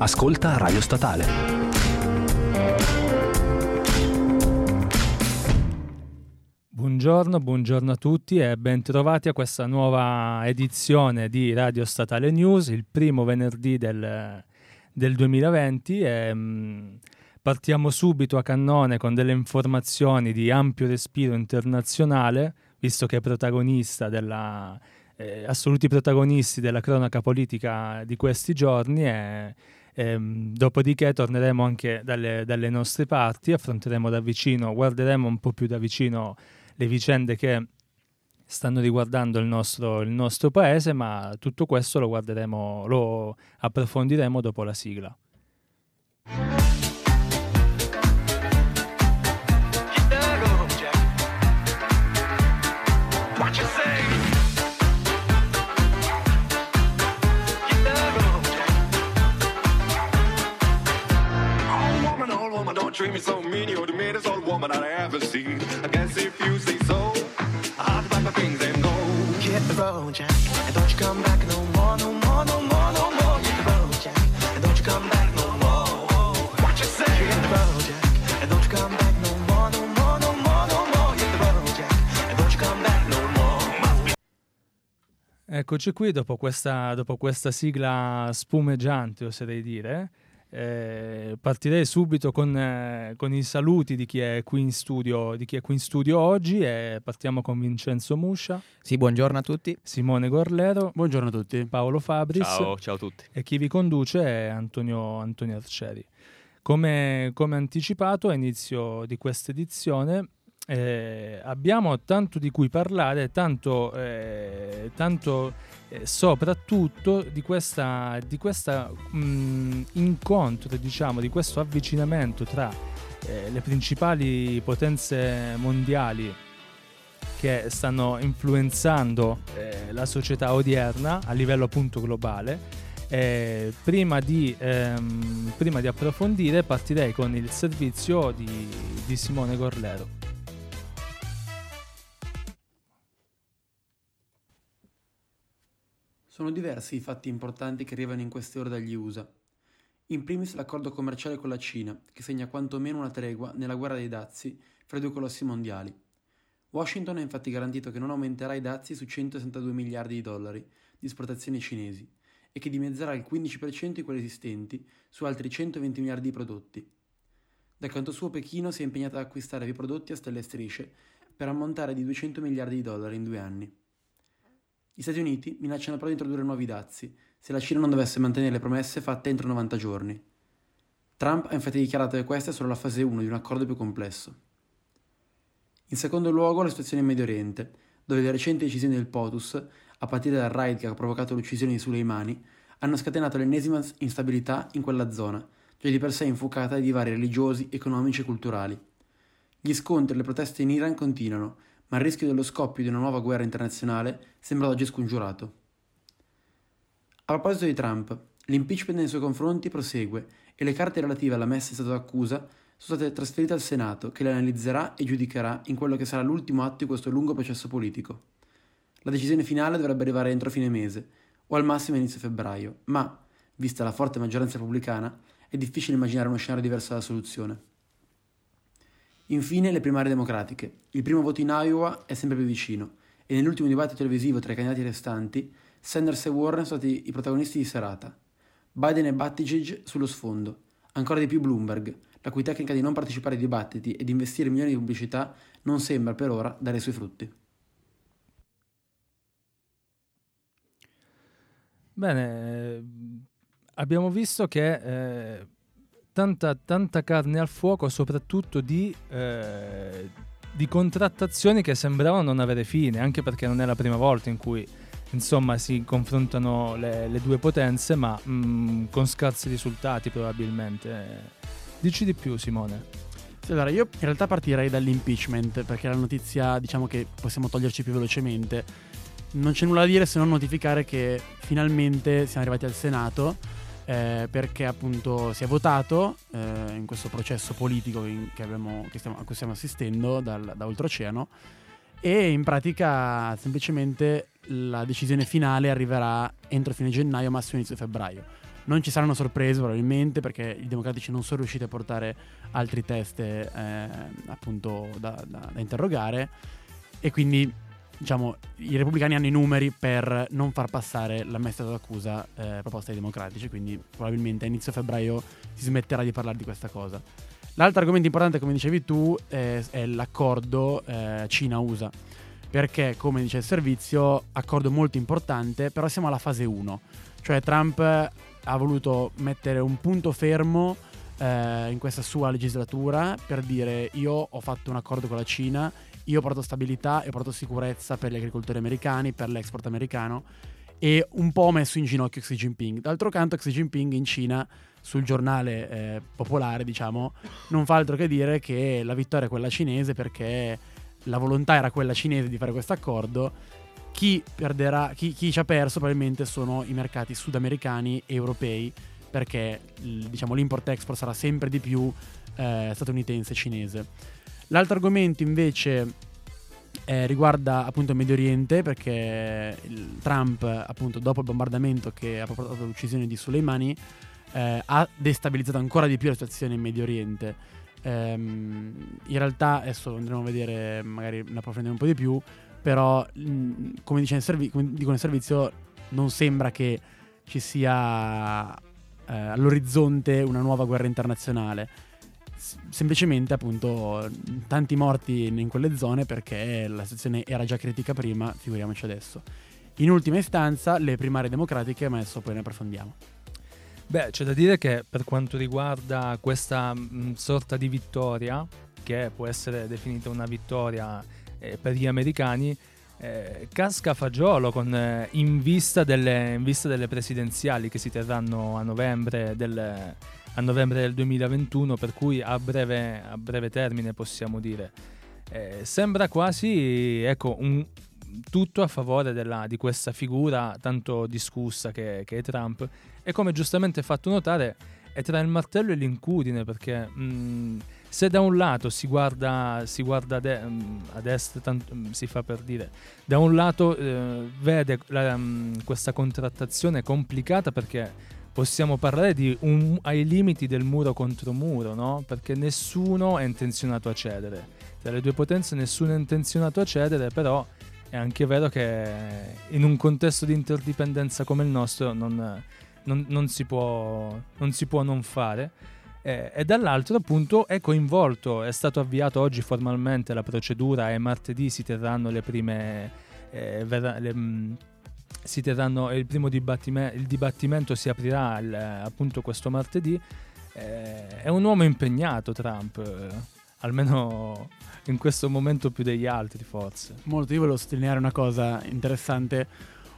Ascolta Radio Statale. Buongiorno, buongiorno a tutti e bentrovati a questa nuova edizione di Radio Statale News, il primo venerdì del, del 2020. E, mh, partiamo subito a cannone con delle informazioni di ampio respiro internazionale, visto che è protagonista della, eh, assoluti protagonisti della cronaca politica di questi giorni e, e dopodiché torneremo anche dalle, dalle, nostre parti, affronteremo da vicino, guarderemo un po' più da vicino le vicende che stanno riguardando il nostro, il nostro paese, ma tutto questo lo guarderemo, lo approfondiremo dopo la sigla. Treat me so mean. You're the meanest old woman I ever seen. I guess if you say so, I have to pack my things and go. Hit the road, Jack, and don't you come back no more, no more, no more, no more. Hit the road, Jack, and don't you come back no more. What you say? Hit the road, Jack, and don't you come back no more, no more, no more, no more. Hit the road, Jack, and don't you come back no more. Eccoci qui dopo questa, dopo questa sigla spumeggiante, oserei dire. Eh, partirei subito con, eh, con, i saluti di chi, è qui in studio, di chi è qui in studio oggi e partiamo con Vincenzo Muscia. Sì, buongiorno a tutti. Simone Gorlero. Buongiorno a tutti. Paolo Fabris. Ciao, ciao a tutti. E chi vi conduce è Antonio, Antonio Arcieri. Come, come anticipato a inizio di questa edizione eh, abbiamo tanto di cui parlare, tanto, eh, tanto eh, soprattutto di questa, di questa mm, incontro, diciamo, di questo avvicinamento tra eh, le principali potenze mondiali che stanno influenzando eh, la società odierna a livello appunto globale. Eh, prima, di, ehm, prima, di, approfondire partirei con il servizio di, di Simone Gorlero. Sono diversi i fatti importanti che arrivano in queste ore dagli USA. In primis l'accordo commerciale con la Cina, che segna quantomeno una tregua nella guerra dei dazi fra i due colossi mondiali. Washington ha infatti garantito che non aumenterà i dazi su 162 miliardi di dollari di esportazioni cinesi e che dimezzerà il 15% i quelli esistenti su altri 120 miliardi di prodotti. Dal canto suo Pechino si è impegnata ad acquistare i prodotti a stelle e strisce per ammontare di 200 miliardi di dollari in due anni. Gli Stati Uniti minacciano però di introdurre nuovi dazi se la Cina non dovesse mantenere le promesse fatte entro 90 giorni. Trump ha infatti dichiarato che questa è solo la fase 1 di un accordo più complesso. In secondo luogo la situazione in Medio Oriente, dove le recenti decisioni del POTUS, a partire dal raid che ha provocato l'uccisione di Soleimani, hanno scatenato l'ennesima instabilità in quella zona, già di per sé infuocata di vari religiosi, economici e culturali. Gli scontri e le proteste in Iran continuano, ma il rischio dello scoppio di una nuova guerra internazionale sembra oggi scongiurato. A proposito di Trump, l'impeachment nei suoi confronti prosegue e le carte relative alla messa in stato d'accusa sono state trasferite al Senato, che le analizzerà e giudicherà in quello che sarà l'ultimo atto di questo lungo processo politico. La decisione finale dovrebbe arrivare entro fine mese, o al massimo inizio febbraio, ma, vista la forte maggioranza repubblicana, è difficile immaginare uno scenario diverso dalla soluzione. Infine le primarie democratiche. Il primo voto in Iowa è sempre più vicino e nell'ultimo dibattito televisivo tra i candidati restanti, Sanders e Warren sono stati i protagonisti di serata. Biden e Buttigieg sullo sfondo. Ancora di più Bloomberg, la cui tecnica di non partecipare ai dibattiti e di investire milioni di pubblicità non sembra per ora dare i suoi frutti. Bene, abbiamo visto che eh tanta, tanta carne al fuoco, soprattutto di, eh, di contrattazioni che sembravano non avere fine, anche perché non è la prima volta in cui insomma si confrontano le, le due potenze, ma mh, mm, con scarsi risultati probabilmente. Dici di più, Simone. Allora, io in realtà partirei dall'impeachment, perché è la notizia, diciamo che possiamo toglierci più velocemente. Non c'è nulla da dire se non notificare che finalmente siamo arrivati al Senato eh, perché appunto si è votato eh, in questo processo politico in, che abbiamo, che stiamo, a cui stiamo assistendo dal, da oltreoceano e in pratica semplicemente la decisione finale arriverà entro fine gennaio, massimo inizio febbraio. Non ci saranno sorprese probabilmente perché i democratici non sono riusciti a portare altri test eh, appunto da, da, da interrogare e quindi diciamo, i repubblicani hanno i numeri per non far passare la messa d'accusa eh, proposta ai democratici, quindi probabilmente a inizio febbraio si smetterà di parlare di questa cosa. L'altro argomento importante, come dicevi tu, eh, è l'accordo eh, Cina-USA, perché, come dice il servizio, accordo molto importante, però siamo alla fase 1, cioè Trump ha voluto mettere un punto fermo eh, in questa sua legislatura per dire io ho fatto un accordo con la Cina io porto stabilità e porto sicurezza per gli agricoltori americani, per l'export americano e un po' messo in ginocchio Xi Jinping. D'altro canto Xi Jinping in Cina sul giornale eh, popolare, diciamo, non fa altro che dire che la vittoria è quella cinese perché la volontà era quella cinese di fare questo accordo. Chi, perderà, chi, chi ci ha perso probabilmente sono i mercati sudamericani e europei perché diciamo, l'import-export sarà sempre di più eh, statunitense e cinese. L'altro argomento invece eh, riguarda appunto il Medio Oriente perché Trump appunto dopo il bombardamento che ha portato all'uccisione di Soleimani eh, ha destabilizzato ancora di più la situazione in Medio Oriente. Ehm, in realtà adesso andremo a vedere, magari ne approfondiamo un po' di più, però mh, come, dice servi- come dico nel servizio non sembra che ci sia eh, all'orizzonte una nuova guerra internazionale semplicemente appunto tanti morti in quelle zone perché la situazione era già critica prima, figuriamoci adesso. In ultima istanza le primarie democratiche, ma adesso poi ne approfondiamo. Beh, c'è da dire che per quanto riguarda questa mh, mm, sorta di vittoria, che può essere definita una vittoria eh, per gli americani, eh, casca fagiolo con, eh, in, vista delle, in, vista delle, presidenziali che si terranno a novembre del, a novembre del 2021, per cui a breve, a breve termine possiamo dire. Eh, sembra quasi ecco, un, tutto a favore della, di questa figura tanto discussa che, che, è Trump e come giustamente fatto notare è tra il martello e l'incudine perché mh, se da un lato si guarda, si guarda de- a destra, tanto, si fa per dire, da un lato eh, vede la, mh, questa contrattazione complicata perché possiamo parlare di un, ai limiti del muro contro muro, no? Perché nessuno è intenzionato a cedere. Tra le due potenze nessuno è intenzionato a cedere, però è anche vero che in un contesto di interdipendenza come il nostro non, non, non, si, può, non si, può, non fare. Eh, e dall'altro appunto è coinvolto, è stato avviato oggi formalmente la procedura e martedì si terranno le prime... Eh, ver- le, si terranno il primo dibattime, il dibattimento si aprirà il, appunto questo martedì. Eh, è un uomo impegnato Trump, eh, almeno in questo momento più degli altri forse. Molto, io volevo sottolineare una cosa interessante,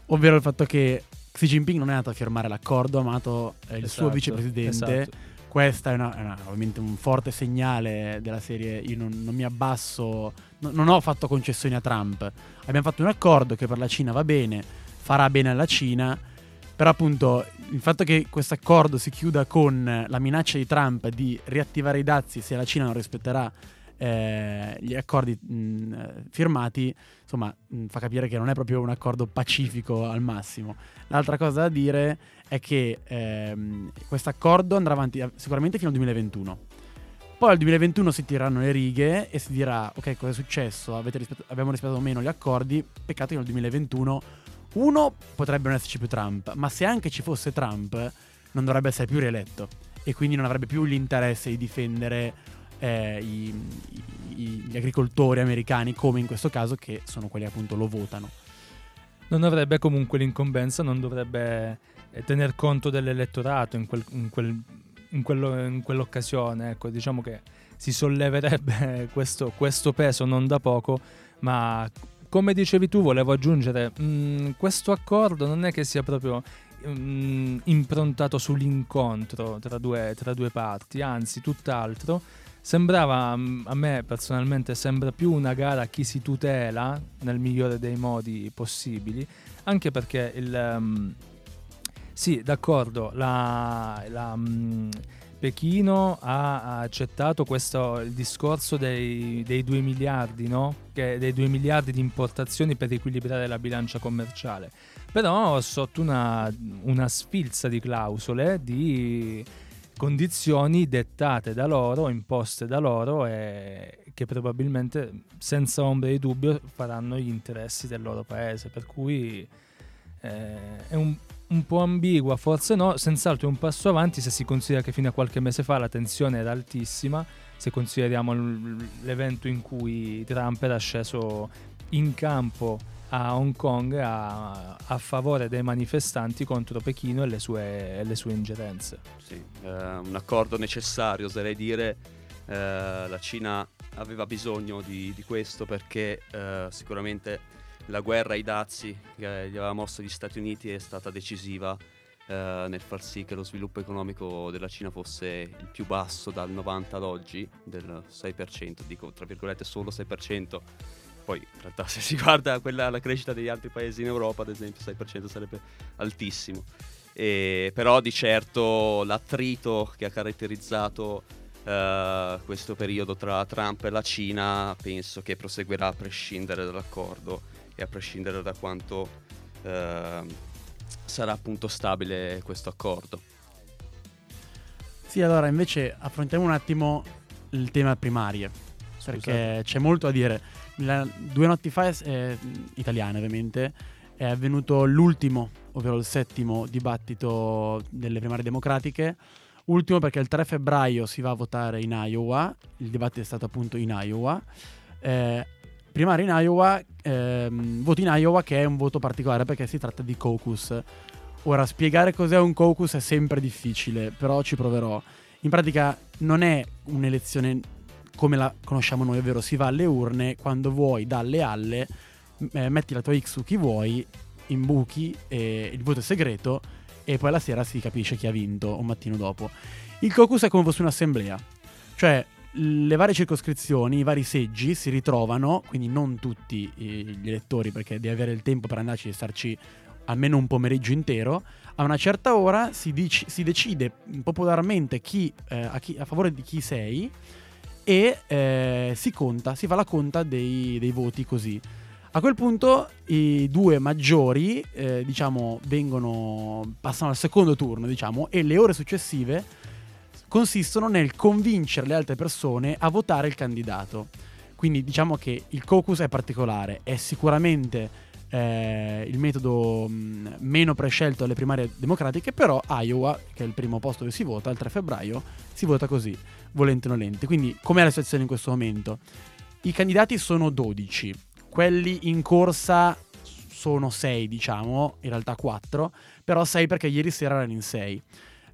ovvero il fatto che Xi Jinping non è andato a firmare l'accordo, ha amato eh, il esatto, suo vicepresidente. Esatto. Questa è, una, è una, ovviamente un forte segnale della serie. Io non, non mi abbasso, no, non ho fatto concessioni a Trump. Abbiamo fatto un accordo che per la Cina va bene farà bene alla Cina. Però appunto il fatto che questo accordo si chiuda con la minaccia di Trump di riattivare i dazi se la Cina non rispetterà eh, gli accordi mh, firmati, insomma, mh, fa capire che non è proprio un accordo pacifico al massimo. L'altra cosa da dire è che ehm, questo accordo andrà avanti sicuramente fino al 2021. Poi al 2021 si tireranno le righe e si dirà, ok, cosa è successo? Rispett- abbiamo rispettato o meno gli accordi, peccato che nel 2021 uno, potrebbe non esserci più Trump, ma se anche ci fosse Trump, non dovrebbe essere più rieletto e quindi non avrebbe più l'interesse di difendere eh, i, i, gli agricoltori americani, come in questo caso, che sono quelli appunto lo votano. Non avrebbe comunque l'incombenza, non dovrebbe eh, tener conto dell'elettorato in, quel, in, quel, in, quello, in quell'occasione. Ecco, diciamo che si solleverebbe questo, questo peso non da poco, ma come dicevi tu, volevo aggiungere, mh, mm, questo accordo non è che sia proprio mh, mm, improntato sull'incontro tra due, tra due parti, anzi tutt'altro. Sembrava, mm, a me personalmente, sembra più una gara a chi si tutela nel migliore dei modi possibili, anche perché il... Um, sì, d'accordo, la, la, Pechino ha accettato questo, il discorso dei, dei 2 miliardi, no? dei 2 miliardi di importazioni per equilibrare la bilancia commerciale, però sotto una, una sfilza di clausole, di condizioni dettate da loro, imposte da loro e che probabilmente senza ombra di dubbio faranno gli interessi del loro paese, per cui eh, è un, un po' ambigua, forse no, senz'altro è un passo avanti se si considera che fino a qualche mese fa la tensione era altissima, se consideriamo l'evento in cui Trump era sceso in campo a Hong Kong a, a favore dei manifestanti contro Pechino e le sue, e le sue ingerenze. Sì, eh, un accordo necessario, oserei dire. Eh, la Cina aveva bisogno di, di questo perché eh, sicuramente la guerra ai dazi che gli aveva mosso gli Stati Uniti è stata decisiva eh, nel far sì che lo sviluppo economico della Cina fosse il più basso dal 90 ad oggi, del 6%, dico tra virgolette solo 6%. Poi in realtà se si guarda quella, la crescita degli altri paesi in Europa, ad esempio, 6% sarebbe altissimo. E, però di certo l'attrito che ha caratterizzato uh, questo periodo tra Trump e la Cina penso che proseguirà a prescindere dall'accordo e a prescindere da quanto uh, sarà appunto stabile questo accordo. Sì, allora invece affrontiamo un attimo il tema primarie, Scusate. perché c'è molto a dire. La, due notti fa, eh, italiane ovviamente, è avvenuto l'ultimo, ovvero il settimo dibattito delle primarie democratiche. Ultimo perché il 3 febbraio si va a votare in Iowa, il dibattito è stato appunto in Iowa. Eh, primaria in Iowa, ehm, voto in Iowa che è un voto particolare perché si tratta di caucus. Ora, spiegare cos'è un caucus è sempre difficile, però ci proverò. In pratica non è un'elezione come la conosciamo noi, ovvero si va alle urne, quando vuoi dalle alle, eh, metti la tua X su chi vuoi, imbuchi, eh, il voto è segreto e poi la sera si capisce chi ha vinto un mattino dopo. Il caucus è come fosse un'assemblea, cioè le varie circoscrizioni, i vari seggi si ritrovano, quindi non tutti gli elettori perché devi avere il tempo per andarci e starci almeno un pomeriggio intero, a una certa ora si, dic- si decide popolarmente chi, eh, a, chi, a, favore di chi sei e eh, si conta, si fa la conta dei, dei, voti così. A quel punto i due maggiori, eh, diciamo, vengono, passano al secondo turno, diciamo, e le ore successive consistono nel convincere le altre persone a votare il candidato. Quindi diciamo che il caucus è particolare, è sicuramente eh, il metodo mh, mm, meno prescelto alle primarie democratiche, però Iowa, che è il primo posto dove si vota, il 3 febbraio, si vota così, volente o nolente. Quindi com'è la situazione in questo momento? I candidati sono 12, quelli in corsa sono 6 diciamo, in realtà 4, però 6 perché ieri sera erano in 6.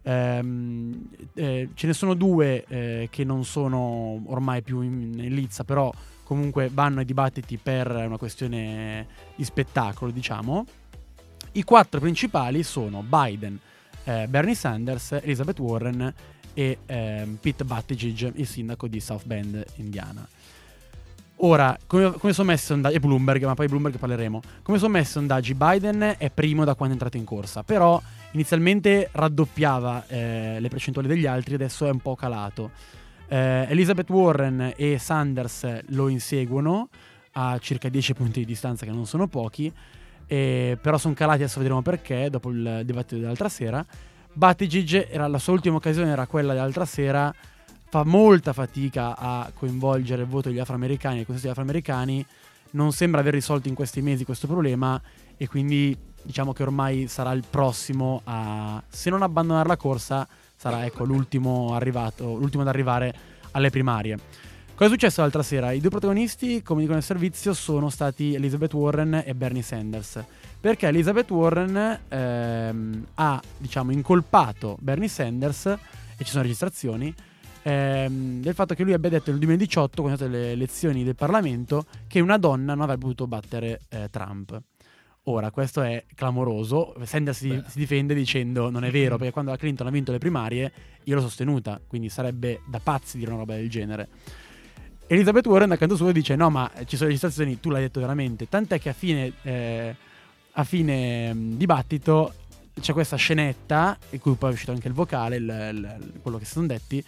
Ehm, eh, ce ne sono due eh, che non sono ormai più in, in lizza, però comunque vanno ai dibattiti per una questione di spettacolo, diciamo. I quattro principali sono Biden, eh, Bernie Sanders, Elizabeth Warren e eh, Pete Buttigieg, il sindaco di South Bend, Indiana. Ora, come, come sono messi sondaggi? E Bloomberg, ma poi Bloomberg parleremo. Come sono messi sondaggi? Biden è primo da quando è entrato in corsa, però inizialmente raddoppiava eh, le percentuali degli altri, adesso è un po' calato. Eh, Elizabeth Warren e Sanders lo inseguono a circa 10 punti di distanza, che non sono pochi, eh, però sono calati, adesso vedremo perché, dopo il dibattito dell'altra sera. Buttigieg, era la sua ultima occasione, era quella dell'altra sera, fa molta fatica a coinvolgere il voto degli afroamericani e i consensi afroamericani, non sembra aver risolto in questi mesi questo problema e quindi diciamo che ormai sarà il prossimo a, se non abbandonare la corsa, sarà ecco, l'ultimo, arrivato, l'ultimo ad arrivare alle primarie. Cosa è successo l'altra sera? I due protagonisti, come dicono nel servizio, sono stati Elizabeth Warren e Bernie Sanders. Perché Elizabeth Warren ehm, ha, diciamo, incolpato Bernie Sanders, e ci sono registrazioni, ehm, del fatto che lui abbia detto nel 2018, quando sono state le elezioni del Parlamento, che una donna non avrebbe potuto battere eh, Trump. Ora, questo è clamoroso. Sanders si, si, difende dicendo non è vero, perché quando la Clinton ha vinto le primarie io l'ho sostenuta, quindi sarebbe da pazzi dire una roba del genere. Elizabeth Warren da canto suo dice no, ma ci sono registrazioni, tu l'hai detto veramente, tant'è che a fine, eh, a fine mh, dibattito c'è questa scenetta, in cui poi è uscito anche il vocale, il, il, quello che si sono detti.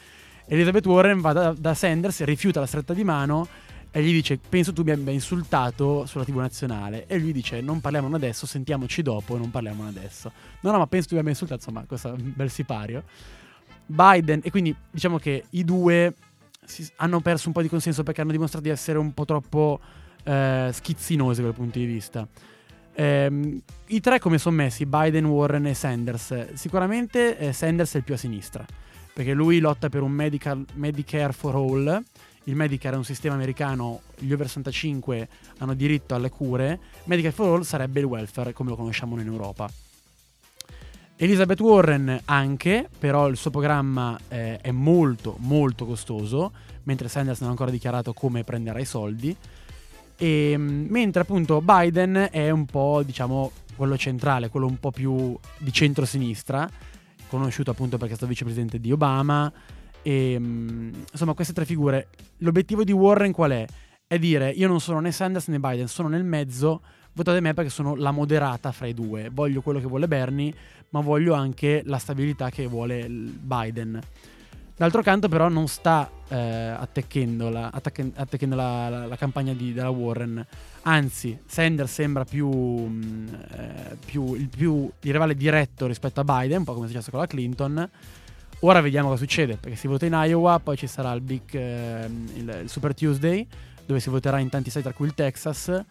Elizabeth Warren va da, da Sanders, rifiuta la stretta di mano e gli dice penso tu mi abbia insultato sulla tv nazionale. E lui dice non parliamo adesso sentiamoci dopo e non parliamo adesso. No no ma penso tu mi abbia insultato. Insomma questo è un bel sipario. Biden e quindi diciamo che i due si, hanno perso un po' di consenso perché hanno dimostrato di essere un po' troppo eh, schizzinosi da quel punto di vista. Eh, i tre come sono messi Biden, Warren e Sanders sicuramente eh, Sanders è il più a sinistra perché lui lotta per un medical, Medicare for All il Medicare è un sistema americano, gli over 65 hanno diritto alle cure, Medicare for All sarebbe il welfare come lo conosciamo noi in Europa. Elizabeth Warren anche, però il suo programma eh, è molto molto costoso, mentre Sanders non ha ancora dichiarato come prenderà i soldi. E, ehm, mentre appunto Biden è un po', diciamo, quello centrale, quello un po' più di centro-sinistra, conosciuto appunto perché è stato vicepresidente di Obama, e, ehm, insomma, queste tre figure. L'obiettivo di Warren qual è? È dire io non sono né Sanders né Biden, sono nel mezzo, votate me perché sono la moderata fra i due. Voglio quello che vuole Bernie, ma voglio anche la stabilità che vuole Biden. D'altro canto, però, non sta eh, attecchendo, la, attacche, attecchendo la, la, la, campagna di, della Warren. Anzi, Sanders sembra più, mh, eh, più, il, più il rivale diretto rispetto a Biden, un po' come è successo con la Clinton. Ora vediamo cosa succede, perché si vota in Iowa, poi ci sarà il, big, eh, il, il Super Tuesday, dove si voterà in tanti stati, tra cui il Texas,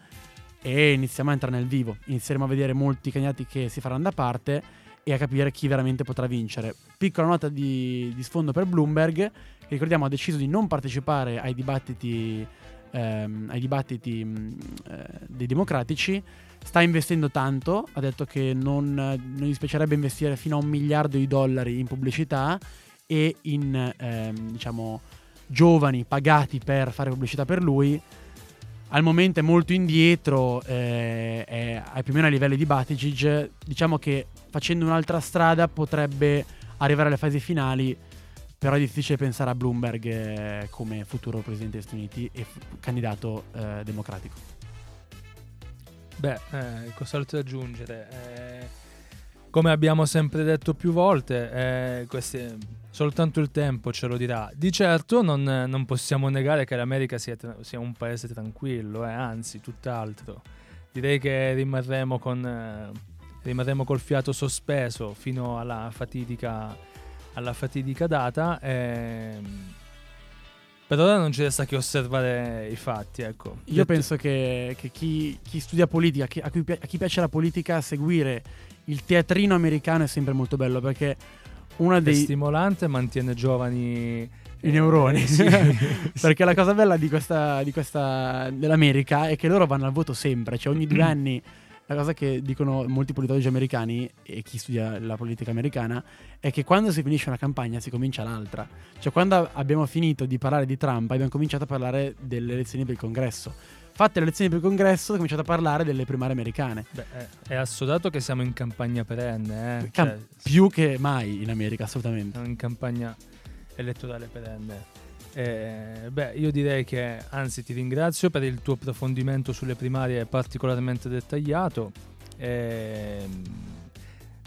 e iniziamo a entrare nel vivo. Inizieremo a vedere molti candidati che si faranno da parte e a capire chi veramente potrà vincere. Piccola nota di, di sfondo per Bloomberg, che ricordiamo ha deciso di non partecipare ai dibattiti, ehm, ai dibattiti mh, eh, dei democratici sta investendo tanto, ha detto che non, non gli spiacerebbe investire fino a un miliardo di dollari in pubblicità e in ehm, diciamo giovani pagati per fare pubblicità per lui. Al momento è molto indietro, eh, è, è più o meno a livelli di Buttigieg. Diciamo che facendo un'altra strada potrebbe arrivare alle fasi finali, però è difficile pensare a Bloomberg eh, come futuro presidente degli Stati Uniti e f- candidato eh, democratico. Beh, eh, cos'altro aggiungere? Eh, come abbiamo sempre detto più volte, eh, questi, soltanto il tempo ce lo dirà. Di certo non, non possiamo negare che l'America sia, sia un paese tranquillo, eh, anzi, tutt'altro. Direi che rimarremo, con, rimarremo col fiato sospeso fino alla fatidica, alla fatidica data. Ehm, per ora non ci resta che osservare i fatti, ecco. Io Detto... penso che, che chi, chi, studia politica, a, cui, a chi piace la politica, seguire il teatrino americano è sempre molto bello perché una dei... È stimolante mantiene giovani i neuroni. Eh, sì. Perché la cosa bella di questa, di questa, dell'America è che loro vanno al voto sempre, cioè ogni due anni la cosa che dicono molti politologi americani e chi studia la politica americana è che quando si finisce una campagna si comincia l'altra. Cioè quando abbiamo finito di parlare di Trump abbiamo cominciato a parlare delle elezioni per il congresso. Fatte le elezioni per il congresso, ho cominciato a parlare delle primarie americane. Beh, è assodato che siamo in campagna perenne, eh? Cam- cioè, più che mai in America, assolutamente. Siamo in campagna elettorale perenne. Eh, beh, io direi che anzi ti ringrazio per il tuo approfondimento sulle primarie particolarmente dettagliato. Eh,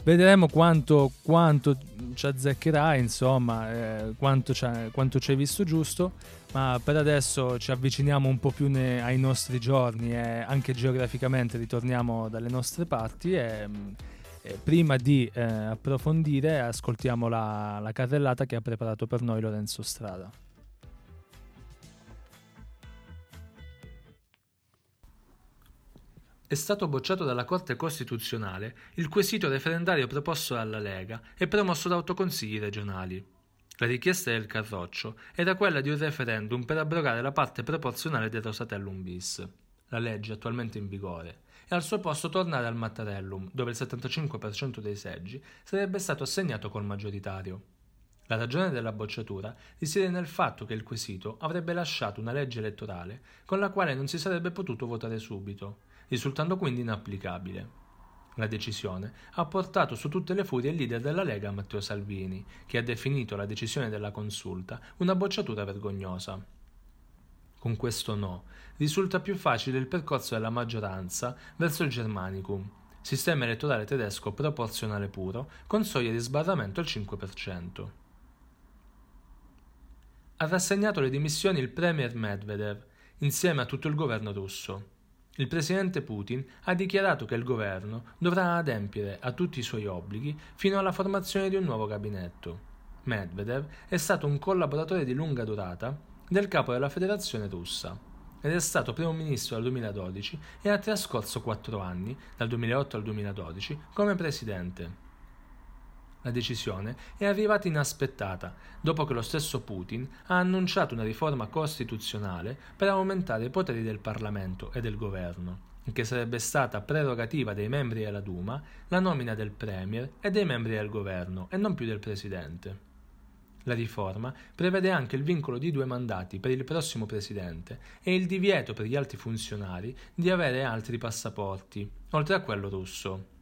vedremo quanto, quanto ci azzeccherai, insomma, eh, quanto, quanto, ci hai visto giusto, ma per adesso ci avviciniamo un po' più ne, ai nostri giorni e anche geograficamente ritorniamo dalle nostre parti e, e prima di eh, approfondire ascoltiamo la, la carrellata che ha preparato per noi Lorenzo Strada. È stato bocciato dalla Corte Costituzionale il quesito referendario proposto dalla Lega e promosso da autoconsigli regionali. La richiesta del Carroccio era quella di un referendum per abrogare la parte proporzionale del Rosatellum bis, la legge attualmente in vigore, e al suo posto tornare al Mattarellum, dove il 75% dei seggi sarebbe stato assegnato col maggioritario. La ragione della bocciatura risiede nel fatto che il quesito avrebbe lasciato una legge elettorale con la quale non si sarebbe potuto votare subito, risultando quindi inapplicabile. La decisione ha portato su tutte le furie il leader della Lega Matteo Salvini, che ha definito la decisione della consulta una bocciatura vergognosa. Con questo no risulta più facile il percorso della maggioranza verso il Germanicum, sistema elettorale tedesco proporzionale puro, con soglia di sbarramento al 5%. Ha rassegnato le dimissioni il premier Medvedev, insieme a tutto il governo russo. Il presidente Putin ha dichiarato che il governo dovrà adempiere a tutti i suoi obblighi fino alla formazione di un nuovo gabinetto. Medvedev è stato un collaboratore di lunga durata del capo della Federazione russa ed è stato primo ministro dal 2012 e ha trascorso quattro anni, dal 2008 al 2012, come presidente. La decisione è arrivata inaspettata, dopo che lo stesso Putin ha annunciato una riforma costituzionale per aumentare i poteri del Parlamento e del governo, che sarebbe stata prerogativa dei membri della Duma la nomina del Premier e dei membri del governo e non più del Presidente. La riforma prevede anche il vincolo di due mandati per il prossimo presidente e il divieto per gli altri funzionari di avere altri passaporti, oltre a quello russo.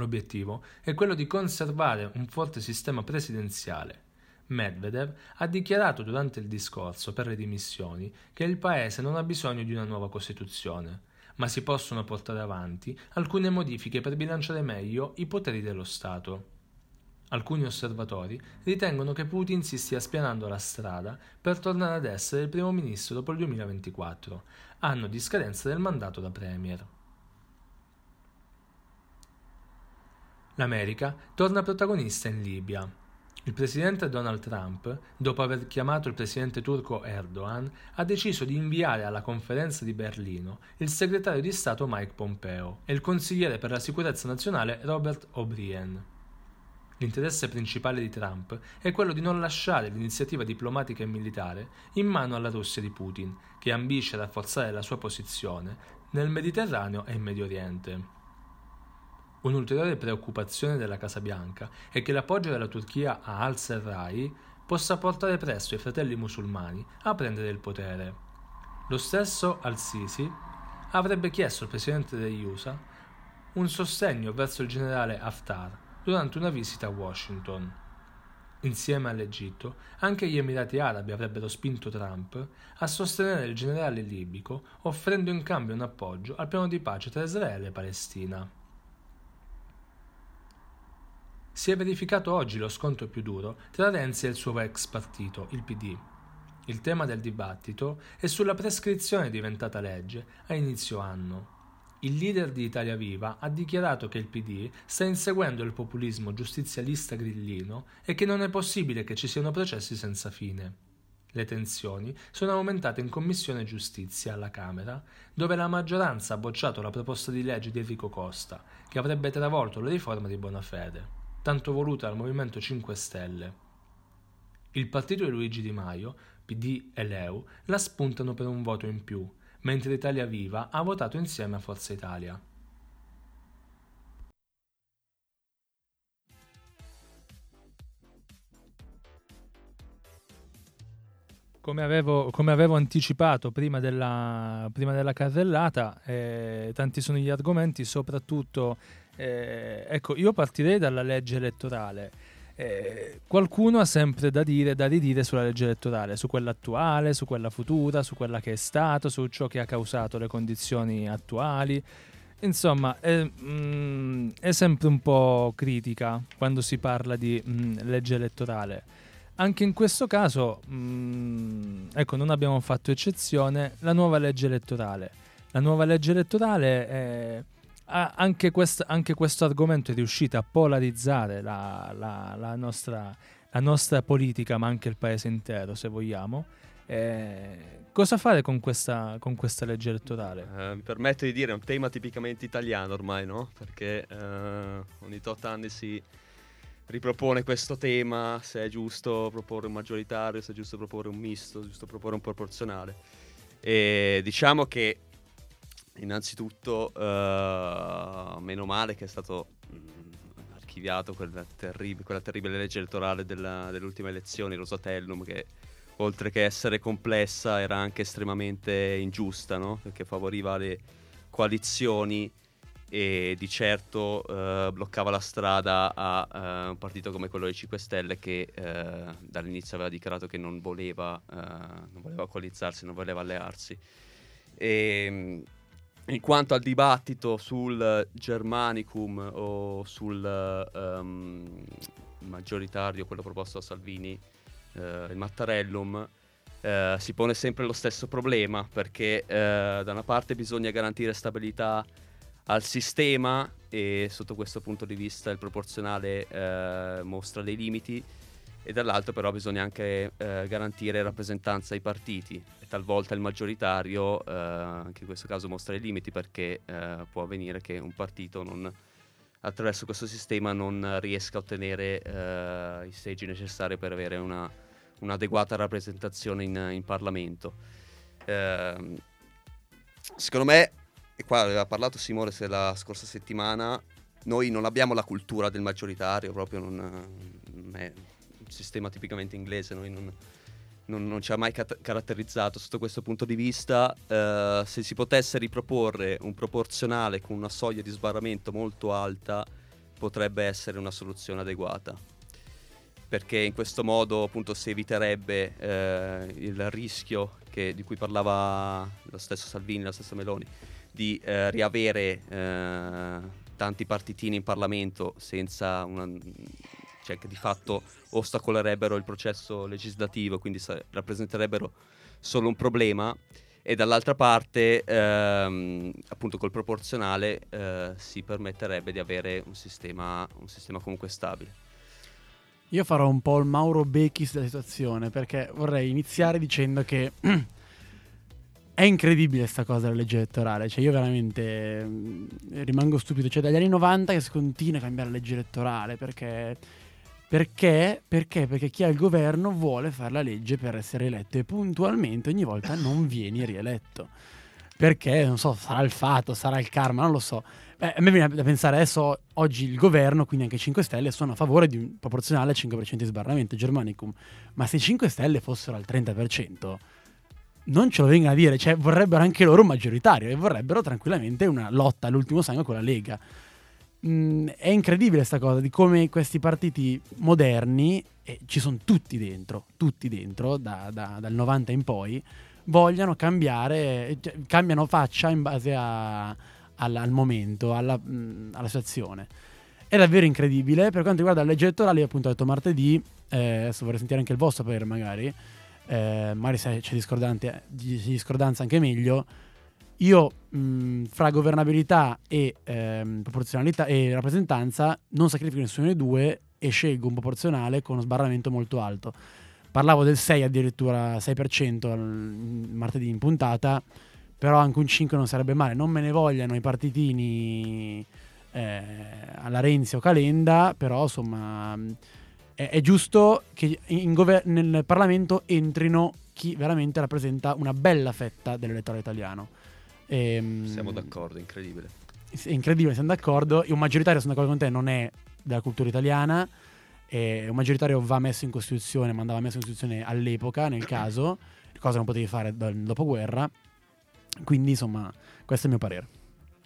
L'obiettivo è quello di conservare un forte sistema presidenziale. Medvedev ha dichiarato durante il discorso per le dimissioni che il paese non ha bisogno di una nuova Costituzione, ma si possono portare avanti alcune modifiche per bilanciare meglio i poteri dello Stato. Alcuni osservatori ritengono che Putin si stia spianando la strada per tornare ad essere il primo ministro dopo il 2024, anno di scadenza del mandato da premier. L'America torna protagonista in Libia. Il presidente Donald Trump, dopo aver chiamato il presidente turco Erdogan, ha deciso di inviare alla conferenza di Berlino il segretario di Stato Mike Pompeo e il consigliere per la sicurezza nazionale Robert O'Brien. L'interesse principale di Trump è quello di non lasciare l'iniziativa diplomatica e militare in mano alla Russia di Putin, che ambisce a rafforzare la sua posizione nel Mediterraneo e in Medio Oriente. Un'ulteriore preoccupazione della Casa Bianca è che l'appoggio della Turchia a al-Serraj possa portare presto i fratelli musulmani a prendere il potere. Lo stesso al-Sisi avrebbe chiesto al presidente degli USA un sostegno verso il generale Haftar durante una visita a Washington. Insieme all'Egitto, anche gli Emirati Arabi avrebbero spinto Trump a sostenere il generale libico, offrendo in cambio un appoggio al piano di pace tra Israele e Palestina. Si è verificato oggi lo scontro più duro tra Renzi e il suo ex partito, il PD. Il tema del dibattito è sulla prescrizione diventata legge a inizio anno. Il leader di Italia Viva ha dichiarato che il PD sta inseguendo il populismo giustizialista grillino e che non è possibile che ci siano processi senza fine. Le tensioni sono aumentate in Commissione Giustizia alla Camera, dove la maggioranza ha bocciato la proposta di legge di Enrico Costa, che avrebbe travolto la riforma di Bonafede, tanto voluta dal Movimento 5 Stelle. Il partito di Luigi Di Maio, PD e Leu la spuntano per un voto in più, mentre Italia Viva ha votato insieme a Forza Italia. Come avevo, come avevo, anticipato prima della, prima della carrellata, eh, tanti sono gli argomenti, soprattutto, eh, ecco, io partirei dalla legge elettorale. Eh, qualcuno ha sempre da dire, da ridire sulla legge elettorale, su quella attuale, su quella futura, su quella che è stato, su ciò che ha causato le condizioni attuali. Insomma, è, mm, è sempre un po' critica quando si parla di mm, legge elettorale. Anche in questo caso, mm, ecco, non abbiamo fatto eccezione, la nuova legge elettorale. La nuova legge elettorale è anche, quest, anche, questo argomento è riuscito a polarizzare la, la, la, nostra, la, nostra, politica, ma anche il paese intero, se vogliamo. Eh, cosa fare con questa, con questa legge elettorale? Eh, mi permetto di dire, è un tema tipicamente italiano ormai, no? Perché eh, ogni tot anni si ripropone questo tema, se è giusto proporre un maggioritario, se è giusto proporre un misto, se è giusto proporre un proporzionale. E diciamo che Innanzitutto, uh, meno male che è stato mh, mm, archiviato quella, terrib- quella, terribile legge elettorale della, delle ultime elezioni, Rosatellum, che oltre che essere complessa era anche estremamente ingiusta, no? perché favoriva le coalizioni e di certo uh, bloccava la strada a uh, un partito come quello dei 5 Stelle che uh, dall'inizio aveva dichiarato che non voleva, non voleva coalizzarsi, non voleva allearsi. E, in quanto al dibattito sul Germanicum o sul um, maggioritario, quello proposto da Salvini, uh, il Mattarellum, uh, si pone sempre lo stesso problema perché uh, da una parte bisogna garantire stabilità al sistema e sotto questo punto di vista il proporzionale mostra dei limiti e dall'altro però bisogna anche eh, garantire rappresentanza ai partiti talvolta il maggioritario eh, anche in questo caso mostra i limiti perché eh, può avvenire che un partito non, attraverso questo sistema non riesca a ottenere eh, i seggi necessari per avere una, un'adeguata rappresentazione in, in Parlamento. Ehm, secondo me, e qua aveva parlato Simone la scorsa settimana, noi non abbiamo la cultura del maggioritario, proprio non, non è sistema tipicamente inglese, noi non, non, non ci ha mai cat- caratterizzato sotto questo punto di vista. Eh, se si potesse riproporre un proporzionale con una soglia di sbarramento molto alta, potrebbe essere una soluzione adeguata. Perché in questo modo appunto si eviterebbe eh, il rischio che, di cui parlava lo stesso Salvini, la stessa Meloni, di eh, riavere eh, tanti partitini in Parlamento senza una, cioè che di fatto ostacolerebbero il processo legislativo, quindi sa- rappresenterebbero solo un problema e dall'altra parte ehm, appunto col proporzionale eh, si permetterebbe di avere un sistema, un sistema comunque stabile. Io farò un po' il Mauro Bechis della situazione perché vorrei iniziare dicendo che è incredibile questa cosa della legge elettorale, cioè io veramente mm, rimango stupito, cioè dagli anni 90 che si continua a cambiare la legge elettorale perché perché? Perché? Perché chi ha il governo vuole fare la legge per essere eletto e puntualmente ogni volta non vieni rieletto. Perché, non so, sarà il fatto, sarà il karma, non lo so. Beh, a me viene da pensare adesso, oggi il governo, quindi anche i 5 Stelle, sono a favore di un proporzionale al 5% di sbarramento, Germanicum. Ma se i 5 Stelle fossero al 30%, non ce lo vengano a dire, cioè vorrebbero anche loro un maggioritario e vorrebbero tranquillamente una lotta all'ultimo sangue con la Lega mh, è incredibile questa cosa di come questi partiti moderni, e ci sono tutti dentro, tutti dentro, da, da, dal 90 in poi, vogliano cambiare, cioè, cambiano faccia in base a, al, al, momento, alla, mh, alla, situazione. È davvero incredibile. Per quanto riguarda la legge elettorale, appunto ho detto martedì, eh, adesso vorrei sentire anche il vostro per magari, eh, magari se c'è discordanza anche meglio io mh, fra governabilità e ehm, proporzionalità e rappresentanza non sacrifico nessuno dei due e scelgo un proporzionale con uno sbarramento molto alto. Parlavo del 6 addirittura 6% martedì in puntata, però anche un 5 non sarebbe male. Non me ne vogliano i partitini eh, alla Renzi o Calenda, però insomma è, è giusto che gover- nel Parlamento entrino chi veramente rappresenta una bella fetta dell'elettorato italiano. E, ehm, siamo d'accordo, incredibile. È incredibile, siamo d'accordo. Un maggioritario, sono d'accordo con te, non è della cultura italiana. E un maggioritario va messo in Costituzione, ma andava messo in Costituzione all'epoca, nel caso, cosa non potevi fare dal dopoguerra. Quindi, insomma, questo è il mio parere.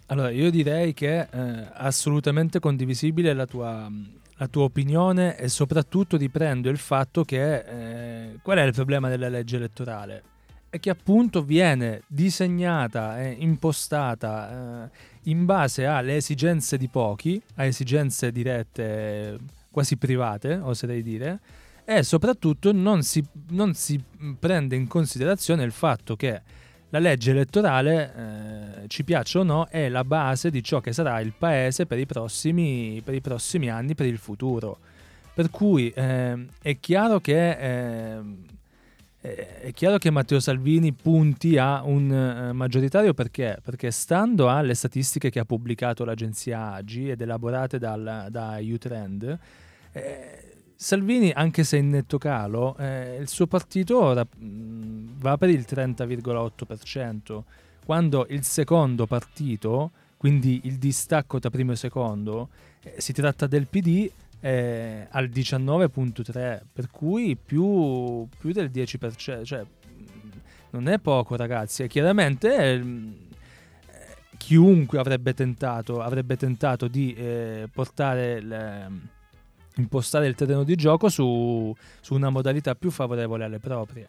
Allora, io direi che è eh, assolutamente condivisibile la tua, la tua, opinione e soprattutto riprendo il fatto che eh, qual è il problema della legge elettorale? Che appunto viene disegnata e impostata eh, in base alle esigenze di pochi, a esigenze dirette quasi private, oserei dire, e soprattutto non si, non si prende in considerazione il fatto che la legge elettorale, eh, ci piaccia o no, è la base di ciò che sarà il paese per i prossimi, per i prossimi anni, per il futuro. Per cui eh, è chiaro che eh, è chiaro che Matteo Salvini punti a un uh, maggioritario perché? Perché stando alle statistiche che ha pubblicato l'agenzia AGI ed elaborate dal, da U-Trend, eh, Salvini, anche se in netto calo, eh, il suo partito ora mh, va per il 30,8%, quando il secondo partito, quindi il distacco tra primo e secondo, eh, si tratta del PD eh, al 19.3, per cui più, più, del 10%, cioè non è poco ragazzi, e chiaramente eh, chiunque avrebbe tentato, avrebbe tentato di eh, portare le, impostare il terreno di gioco su, su, una modalità più favorevole alle proprie.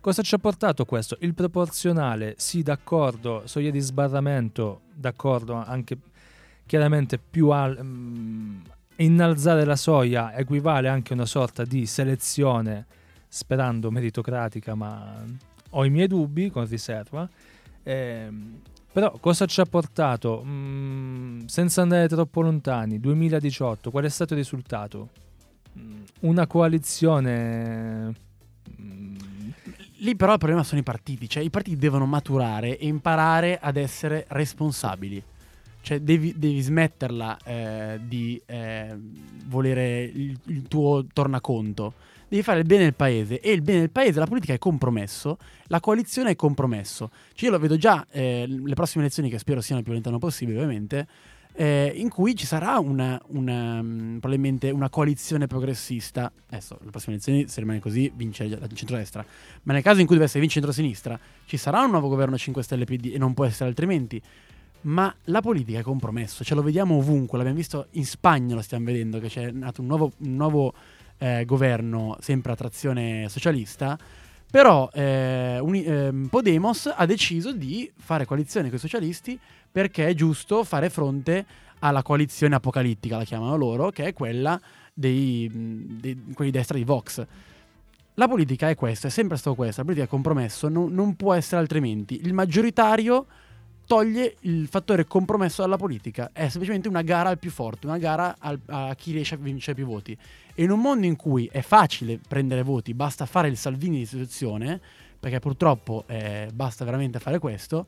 Cosa ci ha portato questo? Il proporzionale, sì, d'accordo, soglia di sbarramento, d'accordo, anche chiaramente più al, mh, innalzare la soglia equivale anche a una sorta di selezione, sperando meritocratica, ma ho i miei dubbi con riserva. Eh, però cosa ci ha portato? Mm, senza andare troppo lontani, 2018, qual è stato il risultato? Mm, una coalizione... Mm, Lì però il problema sono i partiti, cioè i partiti devono maturare e imparare ad essere responsabili. Cioè devi, devi smetterla eh, di eh, volere il, il tuo tornaconto devi fare il bene del paese e il bene del paese, la politica è compromesso, la coalizione è compromesso. Cioè io lo vedo già eh, le prossime elezioni che spero siano il più lontano possibile ovviamente, eh, in cui ci sarà una, una, mm, probabilmente una coalizione progressista. Adesso, le prossime elezioni, se rimane così, vince la centrodestra. Ma nel caso in cui dovesse vincere centrosinistra, ci sarà un nuovo governo 5 Stelle PD e non può essere altrimenti. Ma la politica è compromesso, ce lo vediamo ovunque, l'abbiamo visto in Spagna, lo stiamo vedendo, che c'è nato un nuovo, un nuovo eh, governo sempre a trazione socialista, però eh, un, eh, Podemos ha deciso di fare coalizione con i socialisti perché è giusto fare fronte alla coalizione apocalittica, la chiamano loro, che è quella dei, dei quelli destra di Vox. La politica è questa, è sempre stato questa, la politica è compromesso, non, non può essere altrimenti. Il maggioritario toglie il fattore compromesso dalla politica, è semplicemente una gara al più forte, una gara al, a chi riesce a vincere più voti. E in un mondo in cui è facile prendere voti, basta fare il Salvini di istituzione, perché purtroppo eh, basta veramente fare questo,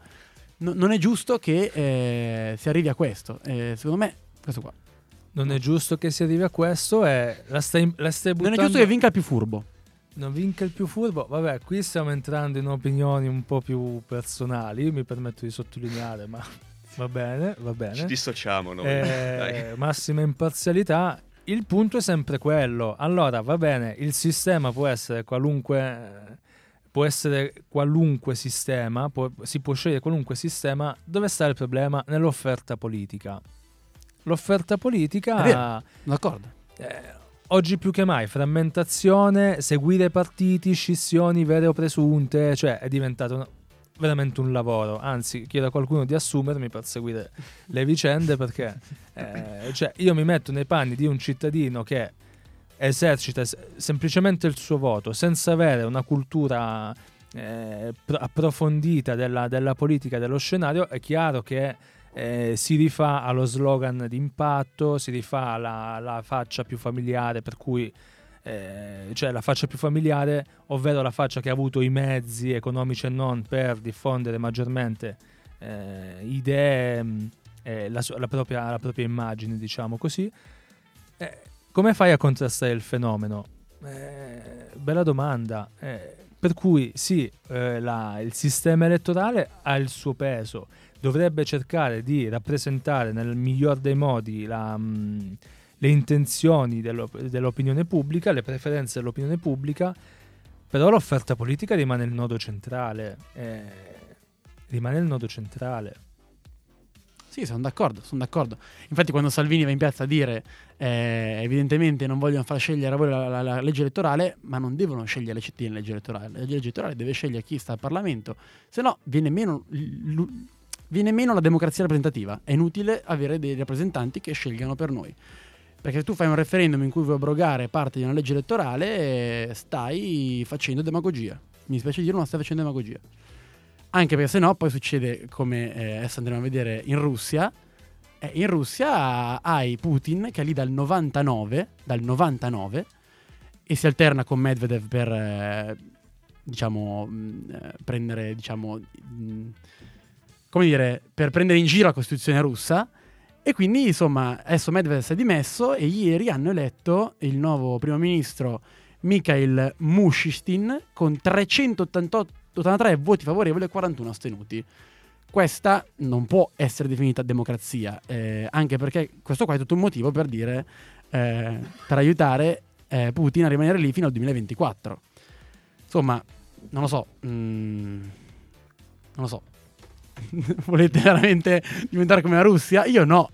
no, non è giusto che eh, si arrivi a questo. Eh, secondo me, questo qua. Non è giusto che si arrivi a questo e la stai, la stai buttando... Non è giusto che vinca il più furbo. Non vinca il più furbo? Vabbè, qui stiamo entrando in opinioni un po' più personali, Io mi permetto di sottolineare, ma va bene, va bene. Ci dissociamo noi. Eh, massima imparzialità il punto è sempre quello. Allora, va bene, il sistema può essere qualunque può essere qualunque sistema, può, si può scegliere qualunque sistema, dove sta il problema? Nell'offerta politica. L'offerta politica... d'accordo. Eh, oggi più che mai, frammentazione, seguire partiti, scissioni vere o presunte, cioè è diventato una, veramente un lavoro. Anzi, chiedo a qualcuno di assumermi per seguire le vicende perché eh, cioè, io mi metto nei panni di un cittadino che esercita semplicemente il suo voto senza avere una cultura eh, approfondita della, della, politica, dello scenario. È chiaro che eh, si rifà allo slogan di impatto, si rifà alla, faccia più familiare per cui eh, cioè la faccia più familiare, ovvero la faccia che ha avuto i mezzi economici e non per diffondere maggiormente eh, idee, eh, la, la, propria, la, propria, immagine, diciamo così. Eh, come fai a contrastare il fenomeno? Eh, bella domanda. Per cui sì, la, il sistema elettorale ha il suo peso, dovrebbe cercare di rappresentare nel miglior dei modi la... Mh, mm, le intenzioni dell'op- dell'opinione pubblica, le preferenze dell'opinione pubblica, però l'offerta politica rimane il nodo centrale. Eh, rimane il nodo centrale. Sì, sono d'accordo, sono d'accordo. Infatti quando Salvini va in piazza a dire eh, evidentemente non vogliono far scegliere a voi la, la, la, legge elettorale, ma non devono scegliere le cittadine la legge elettorale. La legge elettorale deve scegliere chi sta al Parlamento, se no viene meno, viene meno la democrazia rappresentativa. È inutile avere dei rappresentanti che scelgano per noi. Perché tu fai un referendum in cui vuoi abrogare parte di una legge elettorale, stai facendo demagogia. Mi spiace dire, ma stai facendo demagogia. Anche perché se no poi succede come eh, adesso andremo a vedere in Russia. Eh, in Russia hai Putin che è lì dal 99, dal 99 e si alterna con Medvedev per eh, diciamo mh, mm, eh, prendere diciamo mh, mm, come dire per prendere in giro la Costituzione russa e quindi, insomma, adesso Medvedev si è dimesso e ieri hanno eletto il nuovo primo ministro Mikhail Mushistin con 383 voti favorevoli e 41 astenuti. Questa non può essere definita democrazia, eh, anche perché questo qua è tutto un motivo per dire, eh, per aiutare eh, Putin a rimanere lì fino al 2024. Insomma, non lo so, mm, non lo so, Volete veramente diventare come la Russia? Io no.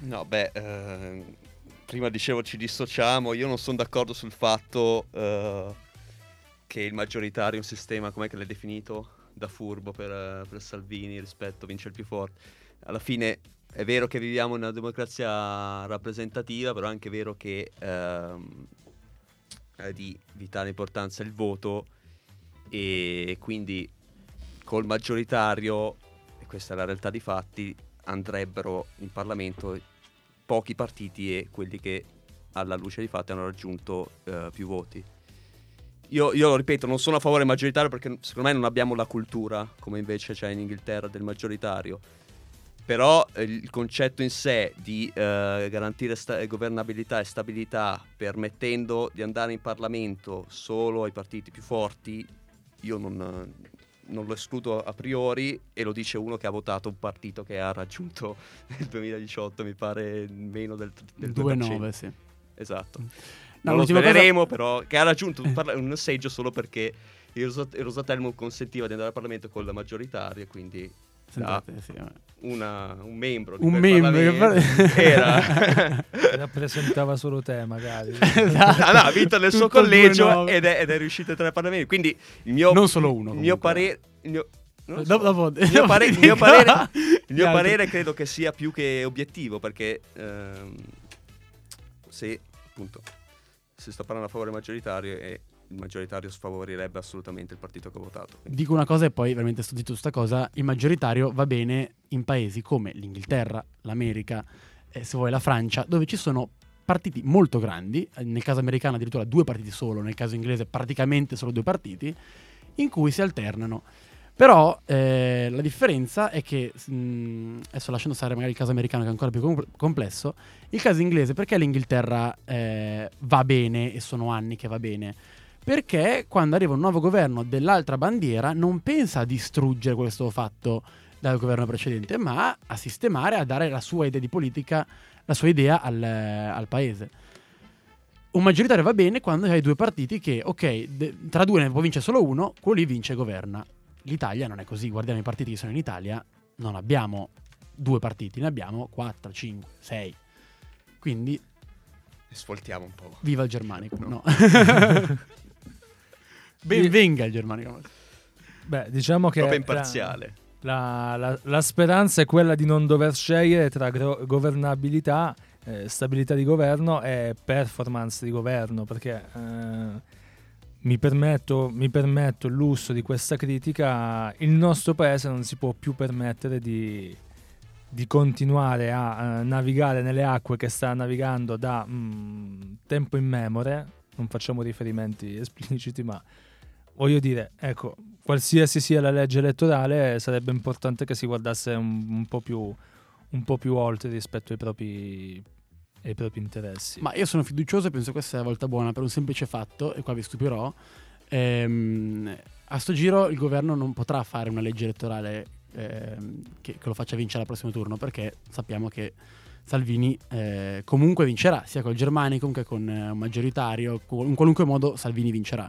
No, beh, eh, prima dicevo ci dissociamo, io non sono d'accordo sul fatto eh, che il maggioritario è un sistema, come l'hai definito, da furbo per, per Salvini rispetto vince il più forte. Alla fine è vero che viviamo in una democrazia rappresentativa, però è anche vero che ehm, è di vitale importanza il voto e quindi col maggioritario, e questa è la realtà di fatti, andrebbero in Parlamento pochi partiti e quelli che alla luce dei fatti hanno raggiunto eh, più voti. Io, io, lo ripeto, non sono a favore del maggioritario perché secondo me non abbiamo la cultura, come invece c'è in Inghilterra, del maggioritario. Però eh, il concetto in sé di eh, garantire sta- governabilità e stabilità permettendo di andare in Parlamento solo ai partiti più forti, io non, non lo escludo a priori e lo dice uno che ha votato un partito che ha raggiunto nel 2018, mi pare meno del, del 2,9, sì. Esatto. No, non lo sveleremo cosa... però, che ha raggiunto un, parla- un seggio solo perché il, Rosat- il Rosatelmo consentiva di andare al Parlamento con la maggioritaria, quindi Sentate, sì, una, un membro un membro era rappresentava solo te magari. Esatto. ah, no, ha vinto nel suo collegio ed è, ed è, riuscito a entrare al Parlamento. Quindi il mio non solo uno il mio parere il mio, so. dopo, il mio, pare- il mio parere, il mio parere credo che sia più che obiettivo perché ehm, se appunto si sta parlando a favore maggioritario e il maggioritario sfavorirebbe assolutamente il partito che ho votato. Dico una cosa e poi veramente sto zitto questa cosa, il maggioritario va bene in paesi come l'Inghilterra, l'America, eh, se vuoi la Francia, dove ci sono partiti molto grandi, nel caso americano addirittura due partiti solo, nel caso inglese praticamente solo due partiti, in cui si alternano. Però eh, la differenza è che, mh, adesso lasciando stare magari il caso americano che è ancora più com- complesso, il caso inglese perché l'Inghilterra eh, va bene e sono anni che va bene? Perché quando arriva un nuovo governo dell'altra bandiera non pensa a distruggere quello che stato fatto dal governo precedente, ma a sistemare, a dare la sua idea di politica, la sua idea al, al paese un maggioritario va bene quando hai due partiti che, ok, de- tra due ne può vincere solo uno, quello lì vince e governa l'Italia non è così, guardiamo i partiti che sono in Italia, non abbiamo due partiti, ne abbiamo 4, 5, 6. Quindi... Sfoltiamo un po'. Viva il germanico, no. no. ben venga il germanico. Beh, diciamo che... Proprio imparziale. La, la, la, speranza è quella di non dover scegliere tra gro- governabilità, eh, stabilità di governo e performance di governo, perché... Eh, mi permetto, mi permetto, il lusso di questa critica, il nostro paese non si può più permettere di, di continuare a, a, navigare nelle acque che sta navigando da mm, tempo immemore, non facciamo riferimenti espliciti, ma voglio dire, ecco, qualsiasi sia la legge elettorale, sarebbe importante che si guardasse un, un, po, più, un po' più oltre rispetto ai propri e i propri interessi. Ma io sono fiducioso e penso che questa sia la volta buona per un semplice fatto, e qua vi stupirò. Ehm, a sto giro il governo non potrà fare una legge elettorale ehm, che, che, lo faccia vincere al prossimo turno, perché sappiamo che Salvini eh, comunque vincerà, sia col Germanico che con eh, un maggioritario, in qualunque modo Salvini vincerà.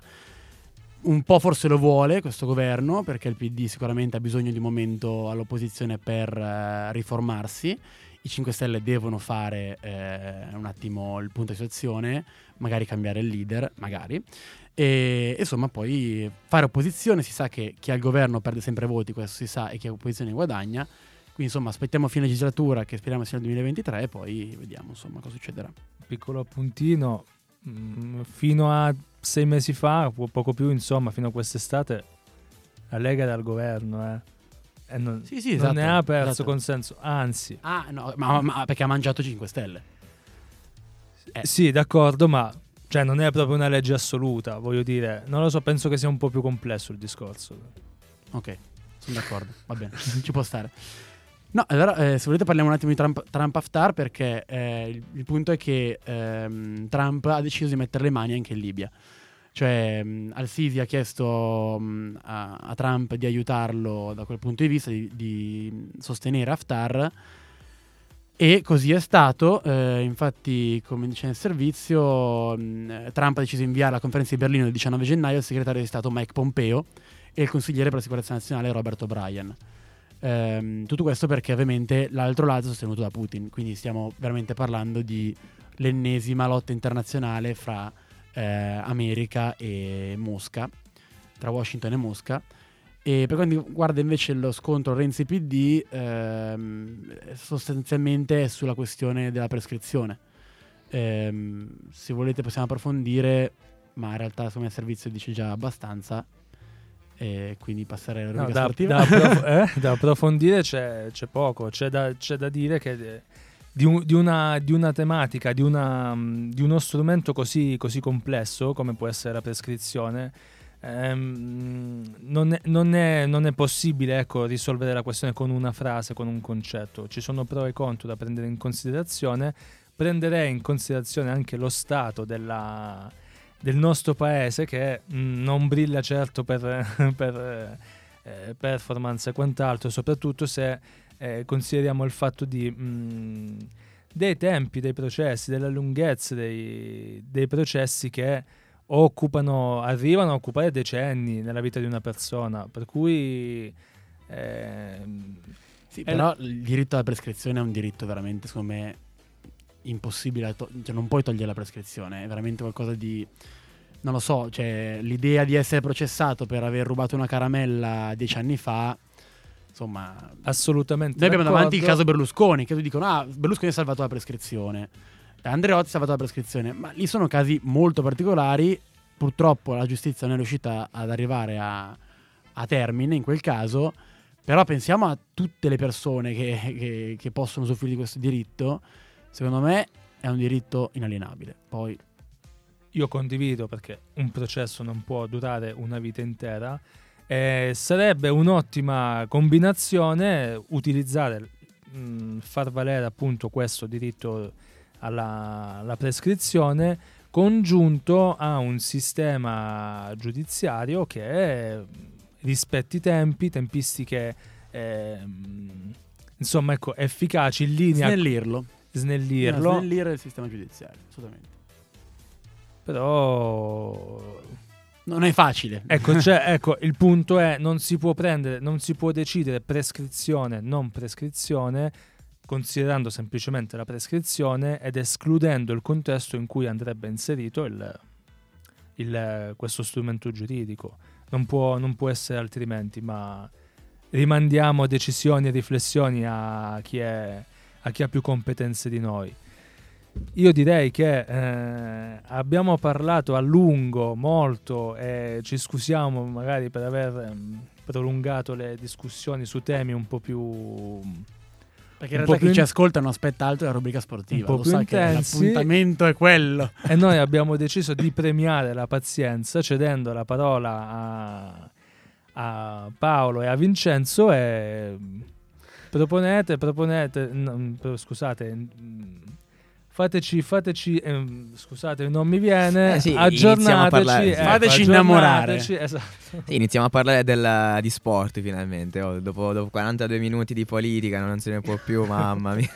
Un po' forse lo vuole questo governo, perché il PD sicuramente ha bisogno di un momento all'opposizione per eh, riformarsi i 5 Stelle devono fare eh, un attimo il punto di situazione, magari cambiare il leader, magari. E insomma, poi fare opposizione, si sa che chi ha il governo perde sempre voti, questo si sa, e chi ha opposizione guadagna. Quindi insomma, aspettiamo fine legislatura, che speriamo sia nel 2023, e poi vediamo insomma cosa succederà. Piccolo appuntino, mm, fino a sei mesi fa, poco più, insomma, fino a quest'estate, la Lega era al governo, eh e non, sì, sì, esatto, non ne ha perso esatto. consenso, anzi. Ah, no, ma, ma, perché ha mangiato 5 stelle. Eh. Sì, d'accordo, ma cioè, non è proprio una legge assoluta, voglio dire. Non lo so, penso che sia un po' più complesso il discorso. Ok, sono d'accordo, va bene, ci può stare. No, allora, eh, se volete parliamo un attimo di Trump, Trump Haftar perché eh, il, il, punto è che ehm, Trump ha deciso di mettere le mani anche in Libia. Cioè, mh, Al-Sisi ha chiesto mh, a, a, Trump di aiutarlo da quel punto di vista, di, di sostenere Haftar. E così è stato, eh, infatti come dice nel servizio, mh, Trump ha deciso di inviare alla conferenza di Berlino il 19 gennaio il segretario di Stato Mike Pompeo e il consigliere per la sicurezza nazionale Robert O'Brien. Eh, tutto questo perché ovviamente l'altro lato è sostenuto da Putin, quindi stiamo veramente parlando di l'ennesima lotta internazionale fra eh, America e Mosca. tra Washington e Mosca. E per quanto riguarda invece lo scontro Renzi-PD, ehm, sostanzialmente è sulla questione della prescrizione. Ehm, se volete possiamo approfondire, ma in realtà secondo me il servizio dice già abbastanza. E quindi passerei alla No, rubrica da, sportiva. da approf- eh, da approfondire c'è, c'è poco, c'è da, c'è da dire che eh, di, un- di una, di una tematica, di, una, mh, di uno strumento così, così complesso come può essere la prescrizione, ehm, non, è, non è- non è possibile ecco, risolvere la questione con una frase, con un concetto. Ci sono pro e contro da prendere in considerazione. Prenderei in considerazione anche lo stato della, del nostro paese che mh, non brilla certo per, per eh, performance e quant'altro, soprattutto se eh, consideriamo il fatto di, mh, dei tempi dei processi, della lunghezza dei, dei processi che occupano, arrivano a occupare decenni nella vita di una persona, per cui ehm, Sì, però il diritto alla prescrizione è un diritto veramente, secondo me, impossibile. to- cioè, non puoi togliere la prescrizione, è veramente qualcosa di. Non lo so, cioè, l'idea di essere processato per aver rubato una caramella dieci anni fa, insomma. assolutamente Noi abbiamo davanti il caso Berlusconi, che tu dicono, ah, Berlusconi ha salvato la prescrizione. Andreotti ha salvato la prescrizione, ma lì sono casi molto particolari. Purtroppo la giustizia non è riuscita ad arrivare a, a termine in quel caso. Però pensiamo a tutte le persone che, che- che possono usufruire di questo diritto. Secondo me è un diritto inalienabile. Poi, io condivido perché un processo non può durare una vita intera. Eh, sarebbe un'ottima combinazione utilizzare, mh, far valere appunto questo diritto alla, alla prescrizione congiunto a un sistema giudiziario che rispetti i tempi, tempistiche ehm, insomma ecco efficaci in linea snellirlo. snellirlo Snellire il sistema giudiziario, assolutamente. però Non è facile. Ecco, cioè, ecco, il punto è non si può prendere, non si può decidere prescrizione, non prescrizione, considerando semplicemente la prescrizione ed escludendo il contesto in cui andrebbe inserito il, il- questo strumento giuridico. Non può, non può essere altrimenti, ma rimandiamo decisioni e riflessioni a chi, è, a chi ha più competenze di noi. Io direi che eh, abbiamo parlato a lungo, molto, e ci scusiamo magari per aver ehm, prolungato le discussioni su temi un po' più... Perché in realtà chi ci ascolta non aspetta altro della rubrica sportiva. Lo sa che intensi. l'appuntamento è quello. E noi abbiamo deciso di premiare la pazienza cedendo la parola a, a Paolo e a Vincenzo e proponete, proponete, no, però scusate, mm, fateci, fateci, ehm, scusate non mi viene, Eh sì, aggiornateci, parlare, sì. ecco, Fateci innamorare. aggiornateci, Esatto. Sì, iniziamo a parlare del- di sport finalmente. oh, dopo, dopo 42 minuti di politica non se ne può più, mamma mia.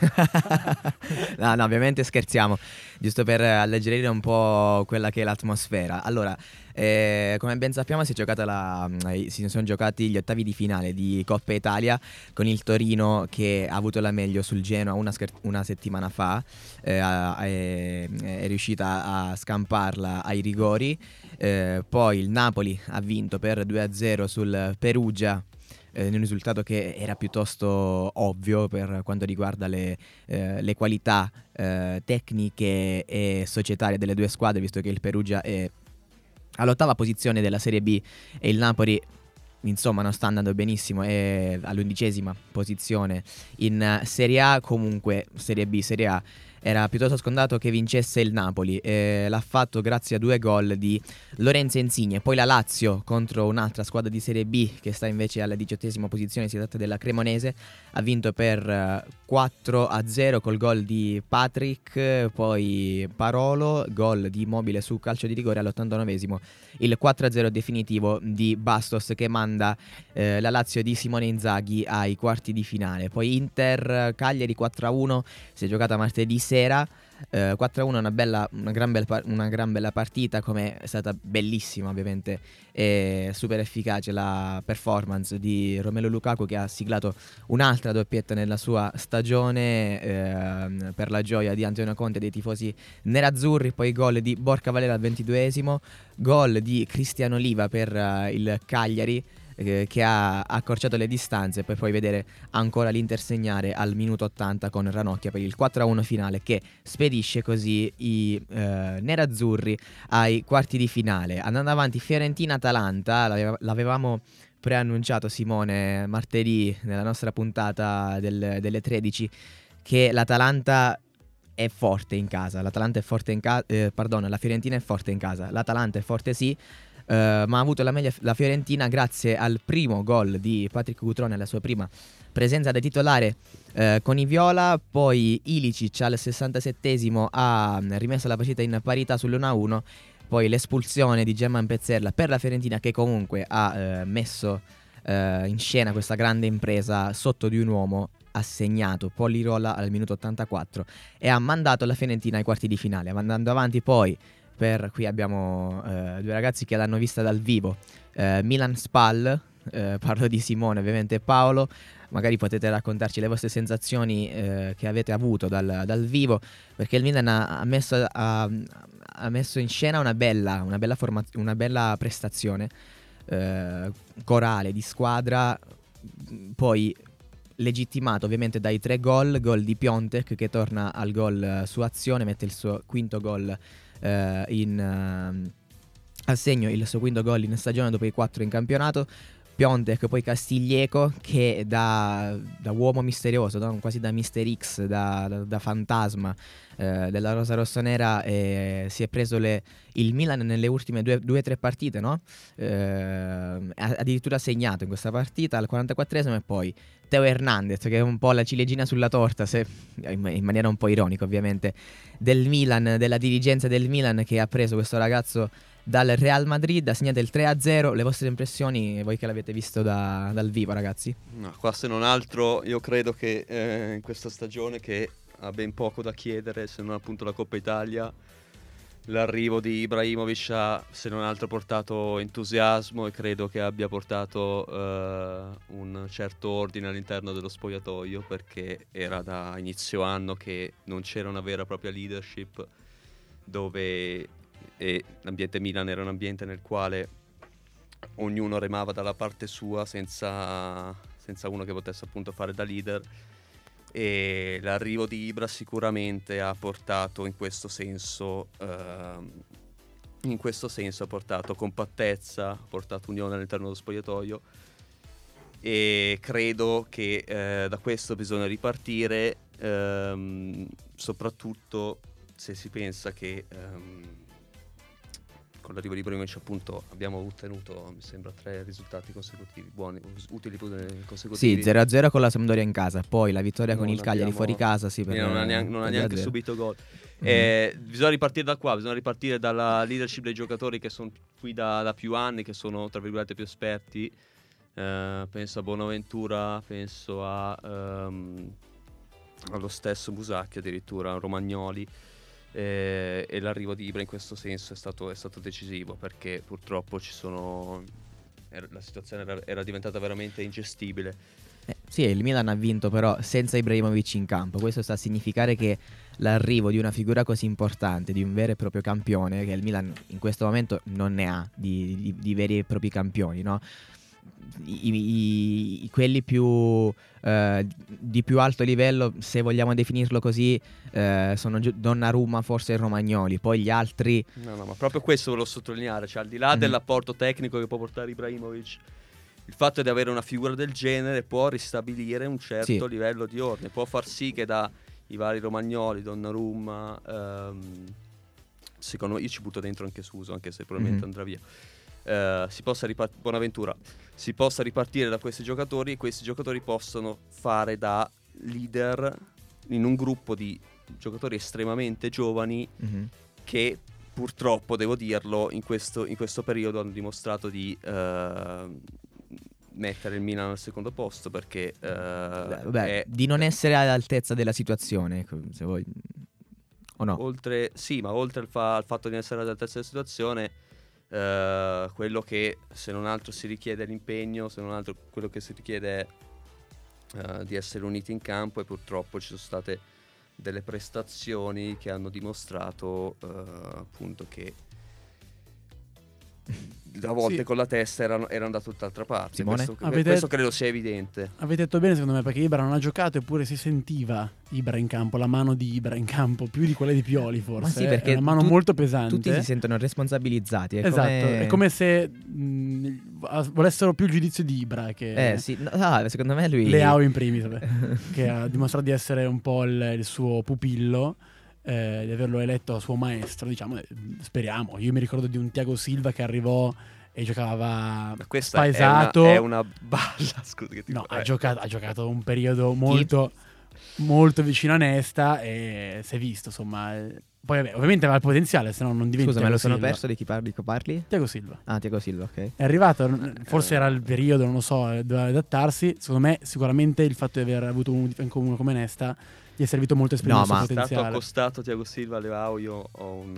no, no, ovviamente scherziamo, giusto per alleggerire un po' quella che è l'atmosfera. Allora, eh, come ben sappiamo, si, la- eh, si sono giocati gli ottavi di finale di Coppa Italia con il Torino che ha avuto la meglio sul Genoa una, una settimana fa. eh, è, è riuscita a scamparla ai rigori. Eh, poi il Napoli ha vinto per 2-0 sul Perugia. eh, in un risultato che era piuttosto ovvio per quanto riguarda le, eh, le qualità eh, tecniche e societarie delle due squadre, visto che il Perugia è all'ottava posizione della Serie B e il Napoli insomma non sta andando benissimo è all'undicesima posizione in Serie A. Comunque Serie B Serie A era piuttosto scontato che vincesse il Napoli eh, l'ha fatto grazie a due gol di Lorenzo Insigne poi la Lazio contro un'altra squadra di Serie B che sta invece alla diciottesima posizione si tratta della Cremonese ha vinto per eh, 4 a 0 col gol di Patrick eh, poi Parolo gol di Immobile su calcio di rigore all'89esimo il 4-0 definitivo di Bastos che manda eh, la Lazio di Simone Inzaghi ai quarti di finale. Poi Inter Cagliari 4-1 si è giocata martedì sera. Eh, 4-1 è una, bella, una, gran bella, una gran bella partita, come è stata bellissima ovviamente e super efficace la performance di Romelo Lukaku che ha siglato un'altra doppietta nella sua stagione eh, per la gioia di Antonio Conte e dei tifosi nerazzurri, poi gol di Borca Valera al 22esimo, gol di Cristiano Oliva per uh, il Cagliari eh, che ha accorciato le distanze per poi vedere ancora l'Inter segnare al minuto 80 con Ranocchia per il 4-1 finale che spedisce così i eh, nerazzurri ai quarti di finale. Andando avanti Fiorentina-Atalanta, l'ave- l'avevamo preannunciato Simone martedì nella nostra puntata del, delle 13 che l'Atalanta è forte in casa. L'Atalanta è forte in casa. Eh, pardon, la Fiorentina è forte in casa. L'Atalanta è forte sì. Uh, ma ha avuto la meglio la Fiorentina grazie al primo gol di Patrick Cutrone, alla sua prima presenza da titolare uh, con i Viola. Poi Ilicic al 67esimo ha rimesso la partita in parità sull'1-1. Poi l'espulsione di German Pezzerla per la Fiorentina, che comunque ha uh, messo in scena questa grande impresa sotto di un uomo ha segnato Polirola al minuto 84 e ha mandato la Fiorentina ai quarti di finale, andando avanti poi per qui abbiamo eh, due ragazzi che l'hanno vista dal vivo, eh, Milan Spal, eh, parlo di Simone ovviamente Paolo, magari potete raccontarci le vostre sensazioni eh, che avete avuto dal, dal, vivo, perché il Milan ha messo, ha, ha messo in scena una bella, una bella, forma- una bella prestazione eh, corale, di squadra, poi legittimato ovviamente dai tre gol, gol di Piontek che torna al gol eh, su azione, mette il suo quinto gol eh, in, eh, assegno il suo quinto gol in stagione dopo i quattro in campionato. Piontek, poi Castiglieco che da, da uomo misterioso, da, quasi da Mister X, da, da, da fantasma eh, della Rosa Rossonera, eh, si è preso le, il Milan nelle ultime due o tre partite, no? eh, addirittura segnato in questa partita al 44esimo e poi Teo Hernandez che è un po' la ciliegina sulla torta, se, in maniera un po' ironica ovviamente, del Milan, della dirigenza del Milan che ha preso questo ragazzo dal Real Madrid, ha segnato il 3-0. Le vostre impressioni, voi che l'avete visto da, dal vivo, ragazzi? No, qua se non altro, io credo che eh, in questa stagione che ha ben poco da chiedere, se non appunto la Coppa Italia, l'arrivo di Ibrahimovic ha se non altro portato entusiasmo e credo che abbia portato eh, un certo ordine all'interno dello spogliatoio perché era da inizio anno che non c'era una vera e propria leadership dove l'ambiente Milan era un ambiente nel quale ognuno remava dalla parte sua senza, senza uno che potesse appunto fare da leader e l'arrivo di Ibra sicuramente ha portato in questo senso uh, in questo senso ha portato compattezza, ha portato unione all'interno dello spogliatoio e credo che eh, da questo bisogna ripartire ehm, soprattutto se si pensa che ehm, con l'arrivo di Ibrahimovic appunto abbiamo ottenuto mi sembra tre risultati consecutivi buoni utili consecutivi. Sì 0-0 con la Sampdoria in casa. Poi la vittoria non con il Cagliari abbiamo... fuori casa sì, non ha neanche, non ha neanche subito gol. Mm-hmm. eh, bisogna ripartire da qua bisogna ripartire dalla leadership dei giocatori che sono qui da, da, più anni che sono tra virgolette più esperti. Eh, penso a Bonaventura penso a, um, allo stesso Musacchi addirittura Romagnoli eh, e l'arrivo di Ibra in questo senso è stato, è stato decisivo perché purtroppo sono, era, la situazione era, era, diventata veramente ingestibile. Eh, sì, il Milan ha vinto però senza Ibrahimovic in campo, questo sta a significare che l'arrivo di una figura così importante, di un vero e proprio campione, che il Milan in questo momento non ne ha di, di, di veri e propri campioni, no? I, i, quelli più, eh, di più alto livello, se vogliamo definirlo così, eh, sono Donnarumma, forse Romagnoli. Poi gli altri. No, no, ma proprio questo volevo sottolineare. Cioè, al di là mm-hmm. dell'apporto tecnico che può portare Ibrahimovic, il fatto di avere una figura del genere può ristabilire un certo sì. livello di ordine, può far sì che da i vari Romagnoli, Donnarumma. Ehm, secondo me, io ci butto dentro anche Suso, anche se probabilmente mm-hmm. andrà via eh, si possa ripart- Bonaventura si possa ripartire da questi giocatori e questi giocatori possono fare da leader in un gruppo di giocatori estremamente giovani mm-hmm. che purtroppo, devo dirlo, in questo, in questo periodo hanno dimostrato di uh, mettere il Milan al secondo posto perché uh, Beh, è... di non essere all'altezza della situazione, se vuoi o no? Oltre, sì, ma oltre al, fa- al fatto di essere all'altezza della situazione, eh, quello che se non altro si richiede l'impegno, se non altro quello che si richiede è eh, di essere uniti in campo e purtroppo ci sono state delle prestazioni che hanno dimostrato eh, appunto che a volte Sì. con la testa erano, erano da tutt'altra parte. Simone? Questo, Avete- questo credo sia evidente. Avete detto bene secondo me perché Ibra non ha giocato eppure si sentiva Ibra in campo, la mano di Ibra in campo, più di quella di Pioli forse. Ma sì, eh. perché è una mano tu- molto pesante. Tutti si sentono responsabilizzati. È esatto, come... è come se mh, volessero più il giudizio di Ibra che Eh sì, no, ah, secondo me lui... Leao in primis, che ha dimostrato di essere un po' il, il suo pupillo, eh, di averlo eletto suo maestro, diciamo, eh, speriamo. Io mi ricordo di un Tiago Silva che arrivò e giocava Ma questa è una, spaesato. è una balla, scusa che ti No, ha eh, giocato, ha giocato un periodo molto, molto vicino a Nesta e si è visto, insomma. eh. Poi vabbè, ovviamente aveva il potenziale, se no non diventa Scusa, me lo sono Silva. perso di chi parli? Di chi parli? Tiago Silva. Ah, Tiago Silva, ok. È arrivato, forse era il periodo, non lo so, doveva adattarsi. Secondo me, sicuramente il fatto di aver avuto un in comune come Nesta gli è servito molto esprimere No, il suo ma- è stato potenziale. accostato Tiago Silva Leao io ho un,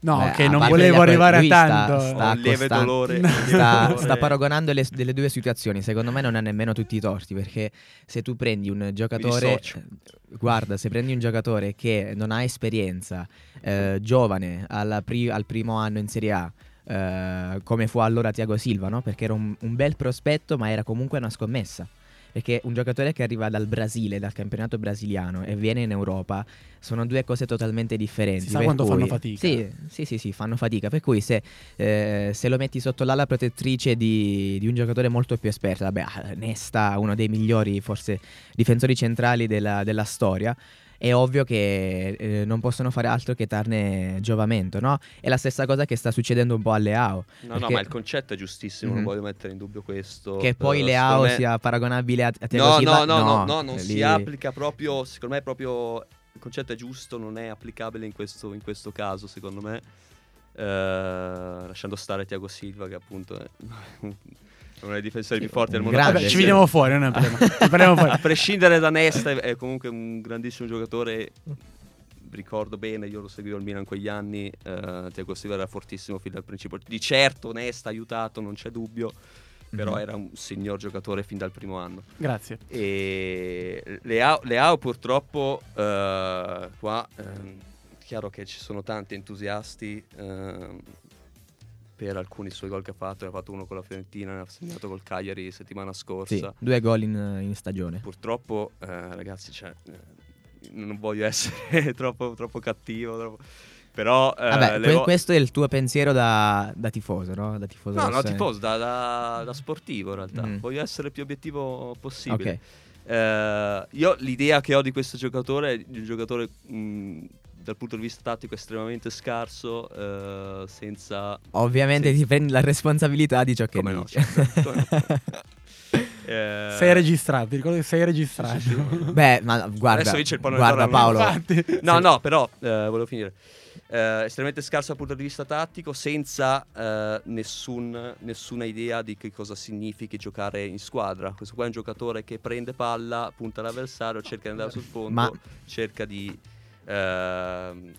No, Beh, a non volevo arrivare a sta- tanto. sta- ho un lieve accostando. dolore, lieve Sta, dolore. sta paragonando le, delle due situazioni. Secondo me non ha nemmeno tutti i torti. Perché se tu prendi un giocatore. dissocio. Guarda, se prendi un giocatore che non ha esperienza, eh, giovane, pri- al primo anno in Serie A. eh, come fu allora Tiago Silva, no? Perché era un, un bel prospetto, ma era comunque una scommessa. Perché un giocatore che arriva dal Brasile, dal campionato brasiliano e viene in Europa, sono due cose totalmente differenti. Si sa per quanto cui- fanno fatica. Sì, sì, sì, sì, fanno fatica. Per cui se, eh, se lo metti sotto l'ala protettrice di, di un giocatore molto più esperto, vabbè, ah, Nesta, uno dei migliori forse difensori centrali della, della storia, è ovvio che eh, non possono fare altro che darne giovamento, no? È la stessa cosa che sta succedendo un po' a Leao. No, no, Perché- ma il concetto è giustissimo, non Mhm. voglio mettere in dubbio questo. Che poi eh, Leao secondo me- sia paragonabile a, a Thiago No, Silva. no, no, no, no, non lì- si applica proprio, secondo me proprio il concetto è giusto, non è applicabile in questo, in questo caso, secondo me. Eh, lasciando stare Tiago Silva che appunto è uno dei difensori più forti del mondo. Vabbè, ci vediamo fuori, non è un problema. Fuori. A prescindere da Nesta, è, comunque un grandissimo giocatore. Ricordo bene, io lo seguivo al Milan in quegli anni. eh, Tiago Silva era fortissimo fin dal principio. Di certo, Nesta ha aiutato, non c'è dubbio. Però Mhm. era un signor giocatore fin dal primo anno. Grazie. E Leao, Leao purtroppo eh, qua ehm, chiaro che ci sono tanti entusiasti ehm, per alcuni suoi gol che ha fatto, ne ha fatto uno con la Fiorentina, ne ha segnato col Cagliari settimana Sì, scorsa. due gol in, in stagione. Purtroppo eh, ragazzi, cioè, eh, non voglio essere troppo, troppo cattivo, troppo- però eh, Vabbè, que- vo- questo è il tuo pensiero da, da tifoso, no? Da tifoso No, no, rossonero. tifoso, da, da- da sportivo in realtà. Mm. Voglio essere il più obiettivo possibile. Ok. Eh, io l'idea che ho di questo giocatore è di un giocatore mh, dal punto di vista tattico estremamente scarso, eh, senza... Ovviamente Sì. ti prendi la responsabilità di ciò che Come no, certo, come no. Eh, Sei registrato, ti ricordo che sei registrato. sì, sì. Beh, ma guarda, Adesso vince il pallone guarda Paolo, Infatti. No, no, però, eh, volevo finire. Eh, estremamente scarso dal punto di vista tattico, senza eh, nessun- nessuna idea di che cosa significhi giocare in squadra. Questo qua è un giocatore che prende palla, punta all'avversario, cerca di andare sul fondo, Ma- cerca di ehm,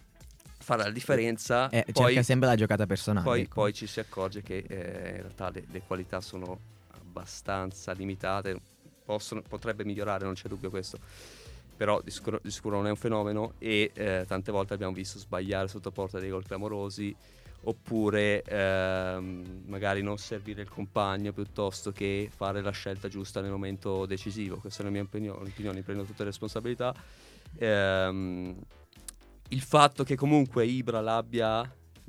fare la differenza. eh, poi, cerca sempre la giocata personale. poi, ecco. poi ci si accorge che eh, in realtà le, le qualità sono abbastanza limitate. Possono- potrebbe migliorare, non c'è dubbio questo. Però di sicuro, di sicuro non è un fenomeno e eh, tante volte abbiamo visto sbagliare sotto porta dei gol clamorosi oppure ehm, magari non servire il compagno piuttosto che fare la scelta giusta nel momento decisivo. Questa è la mia opinione, opinione prendo tutte le responsabilità. Ehm, il fatto che comunque Ibra l'abbia,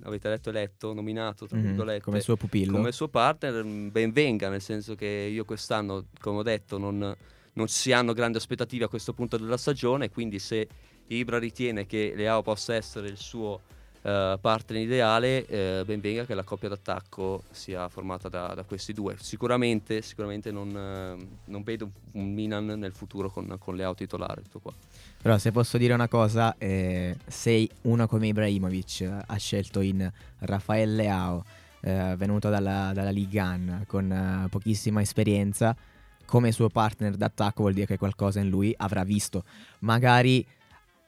avete detto eletto, nominato, tra Mhm, virgolette, come suo pupillo. come suo partner, mh, ben venga, nel senso che io quest'anno, come ho detto, non, non si hanno grandi aspettative a questo punto della stagione, quindi se Ibra ritiene che Leao possa essere il suo eh, partner ideale, eh, ben venga che la coppia d'attacco sia formata da, da questi due. Sicuramente, sicuramente non, eh, non vedo un Milan nel futuro con, con titolare, tutto qua. Però se posso dire una cosa, eh, se uno come Ibrahimovic ha scelto in Rafael Leao, eh, venuto dalla, dalla Ligue 1 con pochissima esperienza, come suo partner d'attacco vuol dire che qualcosa in lui avrà visto. Magari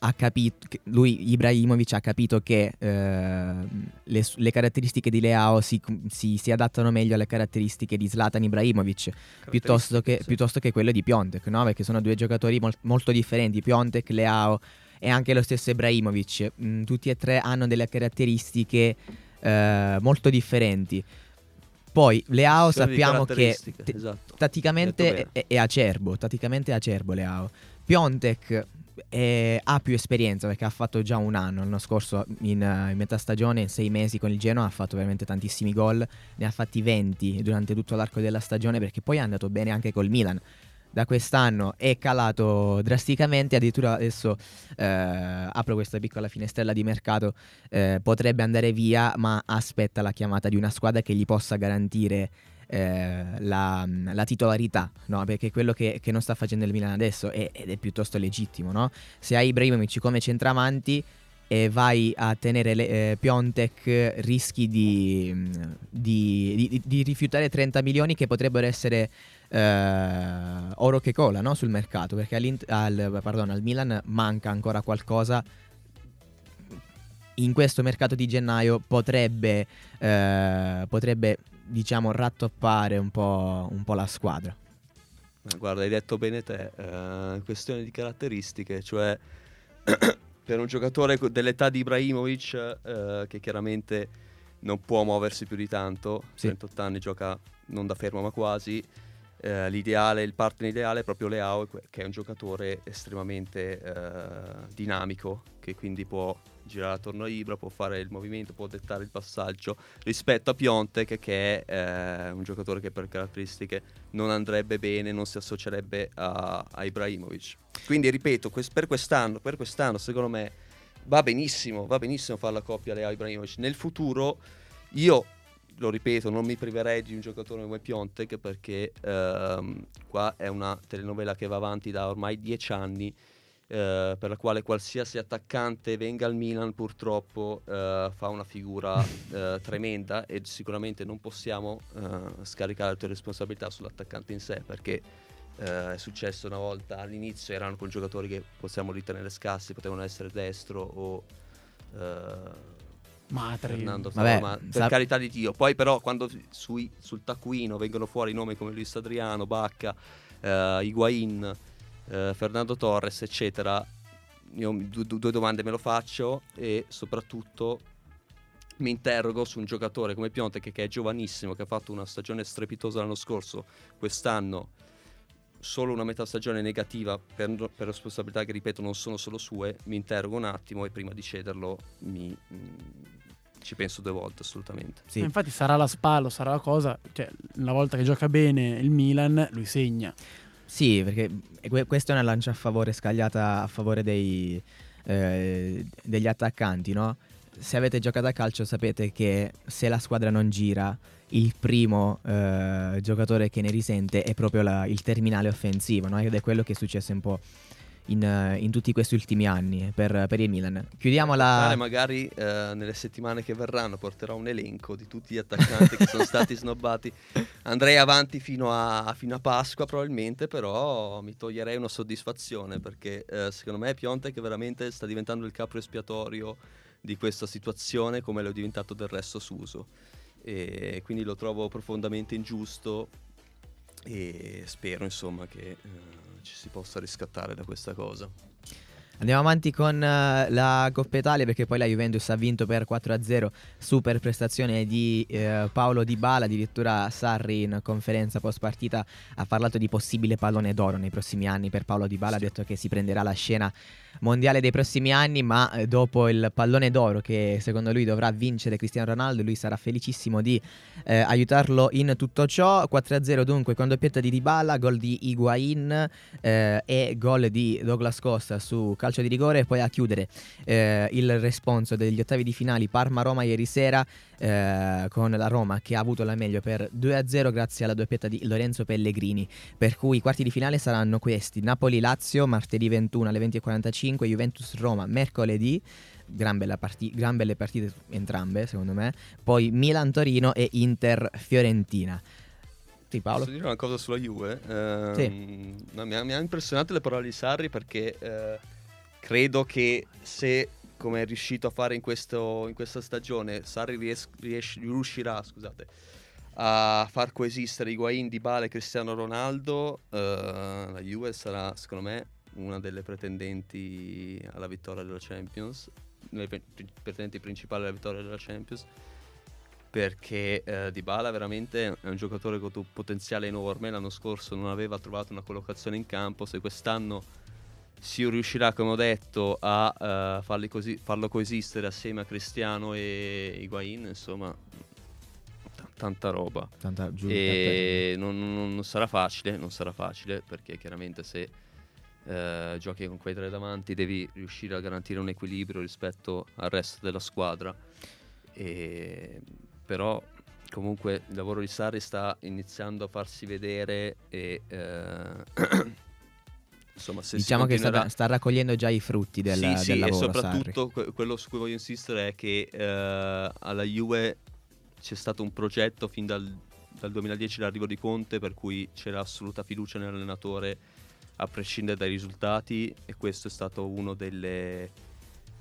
ha capito, lui Ibrahimovic ha capito che eh, le, le, caratteristiche di Leao si, si, si, adattano meglio alle caratteristiche di Zlatan Ibrahimovic piuttosto che, sì. piuttosto che, quelle di Piontek, no? perché sono due giocatori mol, molto differenti, Piontek, Leao e anche lo stesso Ibrahimovic, mm, tutti e tre hanno delle caratteristiche eh, molto differenti. Poi Leao sappiamo che t- esatto. tatticamente è, è, acerbo, tatticamente è acerbo Leao. Piontek eh, ha più esperienza perché ha fatto già un anno l'anno scorso in, in, metà stagione, in sei mesi con il Genoa ha fatto veramente tantissimi gol, ne ha fatti 20 durante tutto l'arco della stagione perché poi è andato bene anche col Milan. Da quest'anno è calato drasticamente, addirittura adesso eh, apro questa piccola finestrella di mercato, eh, potrebbe andare via ma aspetta la chiamata di una squadra che gli possa garantire eh, la, la, titolarità, no? perché quello che, che, non sta facendo il Milan adesso è, ed è piuttosto legittimo. No? Se hai Ibrahimovic come centravanti e vai a tenere le, eh, Piontek, rischi di, di, di, di, rifiutare 30 milioni che potrebbero essere eh, oro che cola no? sul mercato, perché al, pardon, al Milan manca ancora qualcosa in questo mercato di gennaio potrebbe, eh, potrebbe diciamo, rattoppare un po', un po', la squadra. Guarda, hai detto bene te, eh, questione di caratteristiche, cioè per un giocatore dell'età di Ibrahimovic eh, che chiaramente non può muoversi più di tanto, sì. 38 anni gioca non da fermo ma quasi, eh, l'ideale, il partner ideale è proprio Leao che è un giocatore estremamente eh, dinamico che quindi può girare attorno a Ibra, può fare il movimento, può dettare il passaggio rispetto a Piontek che è eh, un giocatore che per caratteristiche non andrebbe bene, non si associerebbe a, a Ibrahimovic. Quindi ripeto, quest- per, quest'anno, per quest'anno secondo me va benissimo, va benissimo fare la coppia Leo Ibrahimovic. Nel futuro io lo ripeto, non mi priverei di un giocatore come Piontek perché ehm, qua è una telenovela che va avanti da ormai dieci anni eh, per la quale qualsiasi attaccante venga al Milan purtroppo eh, fa una figura eh, tremenda e sicuramente non possiamo eh, scaricare le tue responsabilità sull'attaccante in sé perché eh, è successo una volta all'inizio erano con giocatori che possiamo ritenere scarsi potevano essere destro o Matri. Fernando Vabbè, ma per sa- carità di Dio. Poi però quando sui, sul taccuino vengono fuori nomi come Luis Adriano, Bacca, eh, Higuain, eh, Fernando Torres, eccetera, io due, due domande me lo faccio e soprattutto mi interrogo su un giocatore come Pionte che, che, è giovanissimo, che ha fatto una stagione strepitosa l'anno scorso, quest'anno solo una metà stagione negativa per, per, responsabilità che ripeto non sono solo sue, mi interrogo un attimo e prima di cederlo mi, mh, mm, ci penso due volte assolutamente. Sì. Infatti sarà la spalla, sarà la cosa, cioè una volta che gioca bene il Milan lui segna. Sì, perché questa è una lancia a favore, scagliata a favore dei, eh, degli attaccanti, no? Se avete giocato a calcio sapete che se la squadra non gira, il primo eh, giocatore che ne risente è proprio la, il terminale offensivo, no? Ed è quello che è successo un po' in, in, tutti questi ultimi anni per, per il Milan. Chiudiamo la. Magari eh, nelle settimane che verranno porterò un elenco di tutti gli attaccanti che sono stati snobbati. Andrei avanti fino a, fino a, Pasqua, probabilmente, però mi toglierei una soddisfazione perché eh, secondo me Pionte che veramente sta diventando il capo espiatorio di questa situazione, come lo è diventato del resto Suso. E quindi lo trovo profondamente ingiusto e spero insomma che. Eh, ci si possa riscattare da questa cosa. Andiamo avanti con uh, la Coppa Italia perché poi la Juventus ha vinto per 4-0, super prestazione di uh, Paolo Di Bala, addirittura Sarri in conferenza post partita ha parlato di possibile pallone d'oro nei prossimi anni per Paolo Di Bala, sì. ha detto che si prenderà la scena mondiale dei prossimi anni, ma eh, dopo il pallone d'oro che secondo lui dovrà vincere Cristiano Ronaldo, lui sarà felicissimo di eh, aiutarlo in tutto ciò. 4-0 dunque con doppietta di Dybala, gol di Higuain eh, e gol di Douglas Costa su calcio di rigore e poi a chiudere eh, il responso degli ottavi di finali Parma-Roma ieri sera eh, con la Roma che ha avuto la meglio per 2-0 grazie alla doppietta di Lorenzo Pellegrini. Per cui i quarti di finale saranno questi: Napoli-Lazio martedì 21 alle 20.45, Juventus-Roma mercoledì. Gran, parti- gran, belle partite entrambe, secondo me. Poi Milan-Torino e Inter-Fiorentina. Sì, Paolo. Posso dire una cosa sulla Juve? Eh, sì. no, mi, ha, mi, ha, impressionato le parole di Sarri perché eh, credo che se come è riuscito a fare in, questo, in questa stagione Sarri ries- ries- riuscirà scusate, a far coesistere Higuain, Dybala e Cristiano Ronaldo eh, la Juve sarà secondo me una delle pretendenti alla vittoria della Champions le pre- pretendenti principali alla vittoria della Champions perché eh, Dybala veramente è un giocatore con un potenziale enorme l'anno scorso non aveva trovato una collocazione in campo se quest'anno si riuscirà come ho detto a uh, così, farlo coesistere assieme a Cristiano e Higuain insomma t- tanta roba. Tanta giù, e non, non, non, sarà facile non sarà facile perché chiaramente se uh, giochi con quei tre davanti devi riuscire a garantire un equilibrio rispetto al resto della squadra. E però comunque il lavoro di Sarri sta iniziando a farsi vedere e eh, insomma se diciamo continuerà... che sta, sta, raccogliendo già i frutti del, sì, del sì, lavoro e soprattutto que- quello su cui voglio insistere è che eh, alla Juve c'è stato un progetto fin dal, dal 2010 l'arrivo di Conte per cui c'era assoluta fiducia nell'allenatore a prescindere dai risultati e questo è stato uno delle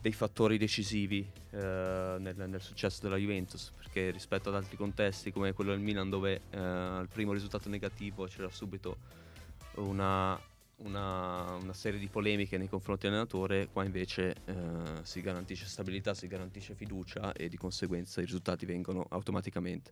dei fattori decisivi eh, nel, nel, successo della Juventus, perché rispetto ad altri contesti come quello del Milan dove eh, al primo risultato negativo c'era subito una, una, una, serie di polemiche nei confronti dell'allenatore, qua invece eh, si garantisce stabilità, si garantisce fiducia e di conseguenza i risultati vengono automaticamente.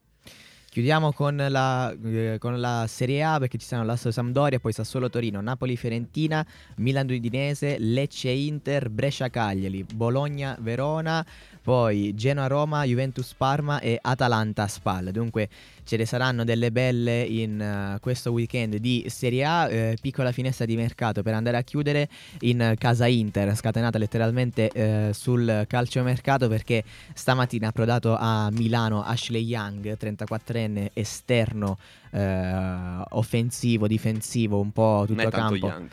Chiudiamo con la, eh, con la, Serie A perché ci saranno l'Asso Sampdoria, poi Sassuolo Torino, Napoli Fiorentina, Milan Udinese, Lecce Inter, Brescia Cagliari, Bologna Verona, poi Genoa Roma, Juventus Parma e Atalanta Spal. Dunque ce ne saranno delle belle in uh, questo weekend di Serie A, eh, piccola finestra di mercato per andare a chiudere in casa Inter, scatenata letteralmente eh, sul calciomercato perché stamattina ha approdato a Milano Ashley Young, 34enne esterno eh, offensivo, difensivo, un po' tutto a campo. Young.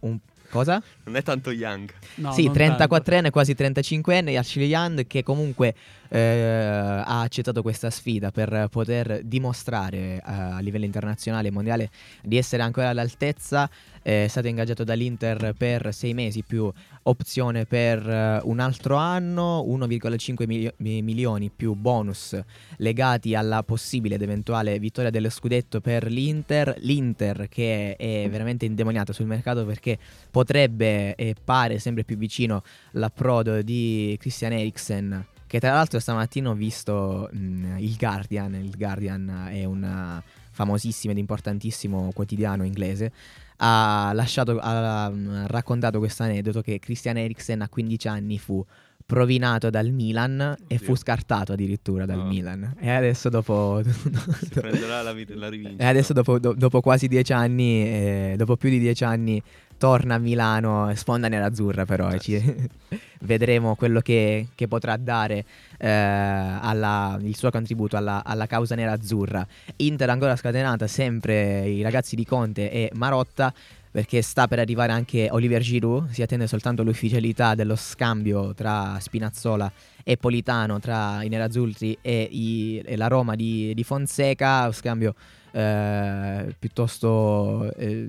Un Cosa? Non è tanto young. No, sì, 34enne, quasi 35enne, Ashley Young che comunque eh, ha accettato questa sfida per poter dimostrare eh, a livello internazionale e mondiale di essere ancora all'altezza. È stato ingaggiato dall'Inter per sei mesi più opzione per uh, un altro anno, 1,5 milio- milioni più bonus legati alla possibile ed eventuale vittoria dello scudetto per l'Inter. L'Inter che è veramente indemoniato sul mercato perché potrebbe e pare sempre più vicino l'approdo di Christian Eriksen che tra l'altro stamattina ho visto mh, il Guardian, il Guardian è un famosissimo ed importantissimo quotidiano inglese ha, lasciato, ha raccontato questo aneddoto che Christian Eriksen a 15 anni fu provinato dal Milan Oddio. e fu scartato addirittura dal no. Milan. E adesso dopo... si prenderà la, la rivincita. E adesso dopo, do, dopo quasi dieci anni, eh, dopo più di dieci anni, torna a Milano, sponda nerazzurra però, e ci, vedremo quello che, che potrà dare eh, alla, il suo contributo alla, alla, causa nerazzurra. Inter ancora scatenata, sempre i ragazzi di Conte e Marotta, perché sta per arrivare anche Oliver Giroud, si attende soltanto l'ufficialità dello scambio tra Spinazzola e Politano, tra i nerazzurri e, i, e la Roma di, di Fonseca, scambio eh, piuttosto eh,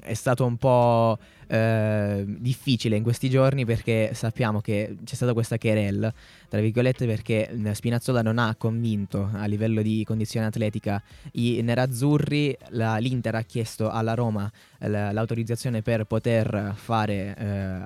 è stato un po' eh, difficile in questi giorni perché sappiamo che c'è stata questa querel, tra virgolette, perché Spinazzola non ha convinto a livello di condizione atletica i nerazzurri, la, l'Inter ha chiesto alla Roma l'autorizzazione per poter fare eh,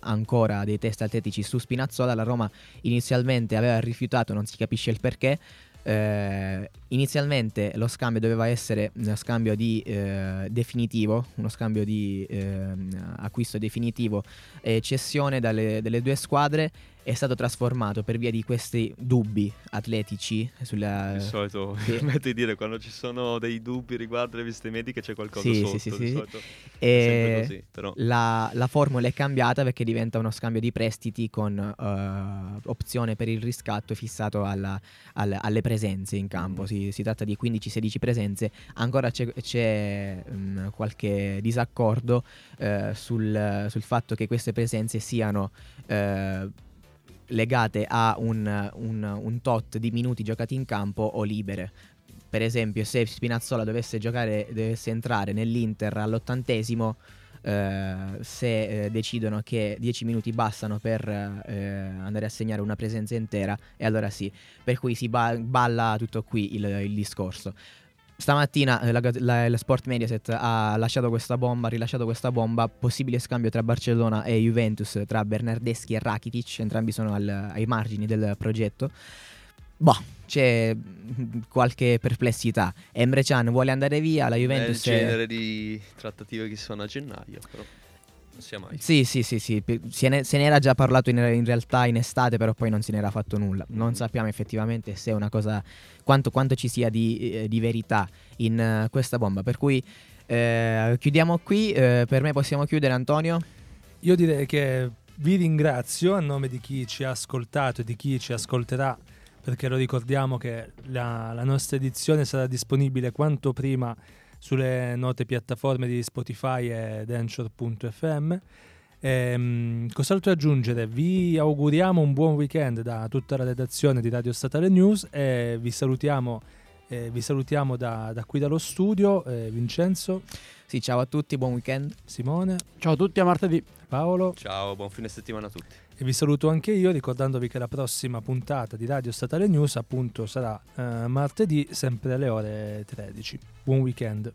ancora dei test atletici su Spinazzola, la Roma inizialmente aveva rifiutato, non si capisce il perché, eh, inizialmente lo scambio doveva essere uno scambio di eh, definitivo, uno scambio di eh, acquisto definitivo e cessione dalle, delle due squadre è stato trasformato per via di questi dubbi atletici sulla... Di solito, sì. permetto di dire, quando ci sono dei dubbi riguardo le visite mediche c'è qualcosa sì, sotto, sì, sì, sì. e così, però... la, la, formula è cambiata perché diventa uno scambio di prestiti con uh, opzione per il riscatto fissato alla, alla, alle presenze in campo, mm. si, si, tratta di 15-16 presenze, ancora c'è, c'è um, qualche disaccordo uh, sul, sul, fatto che queste presenze siano... Uh, legate a un, un, un tot di minuti giocati in campo o libere. Per esempio, se Spinazzola dovesse giocare, dovesse entrare nell'Inter all'ottantesimo, eh, se eh, decidono che 10 minuti bastano per eh, andare a segnare una presenza intera, e allora sì. Per cui si ba- balla tutto qui il, il discorso. Stamattina eh, la, la, la, Sport Mediaset ha lasciato questa bomba, ha rilasciato questa bomba, possibile scambio tra Barcellona e Juventus, tra Bernardeschi e Rakitic, entrambi sono al, ai margini del progetto. Boh, c'è qualche perplessità. Emre Can vuole andare via, la Juventus... È il genere è... di trattative che sono a gennaio, però non sia mai. Sì, sì, sì, sì. Se, ne, se ne era già parlato in, in, realtà in estate, però poi non se n'era fatto nulla. Non mm. sappiamo effettivamente se è una cosa, quanto, quanto ci sia di, eh, di verità in uh, questa bomba. Per cui eh, chiudiamo qui, eh, per me possiamo chiudere Antonio. Io direi che vi ringrazio a nome di chi ci ha ascoltato e di chi ci ascolterà perché lo ricordiamo che la, la nostra edizione sarà disponibile quanto prima sulle note piattaforme di Spotify e Denture.fm. Ehm, cos'altro aggiungere? Vi auguriamo un buon weekend da tutta la redazione di Radio Statale News e vi salutiamo, eh, vi salutiamo da, da, qui dallo studio. Eh, Vincenzo. Sì, ciao a tutti, buon weekend. Simone. Ciao a tutti, a martedì. Paolo. Ciao, buon fine settimana a tutti. E vi saluto anche io ricordandovi che la prossima puntata di Radio Statale News appunto sarà eh, martedì sempre alle ore 13. Buon weekend.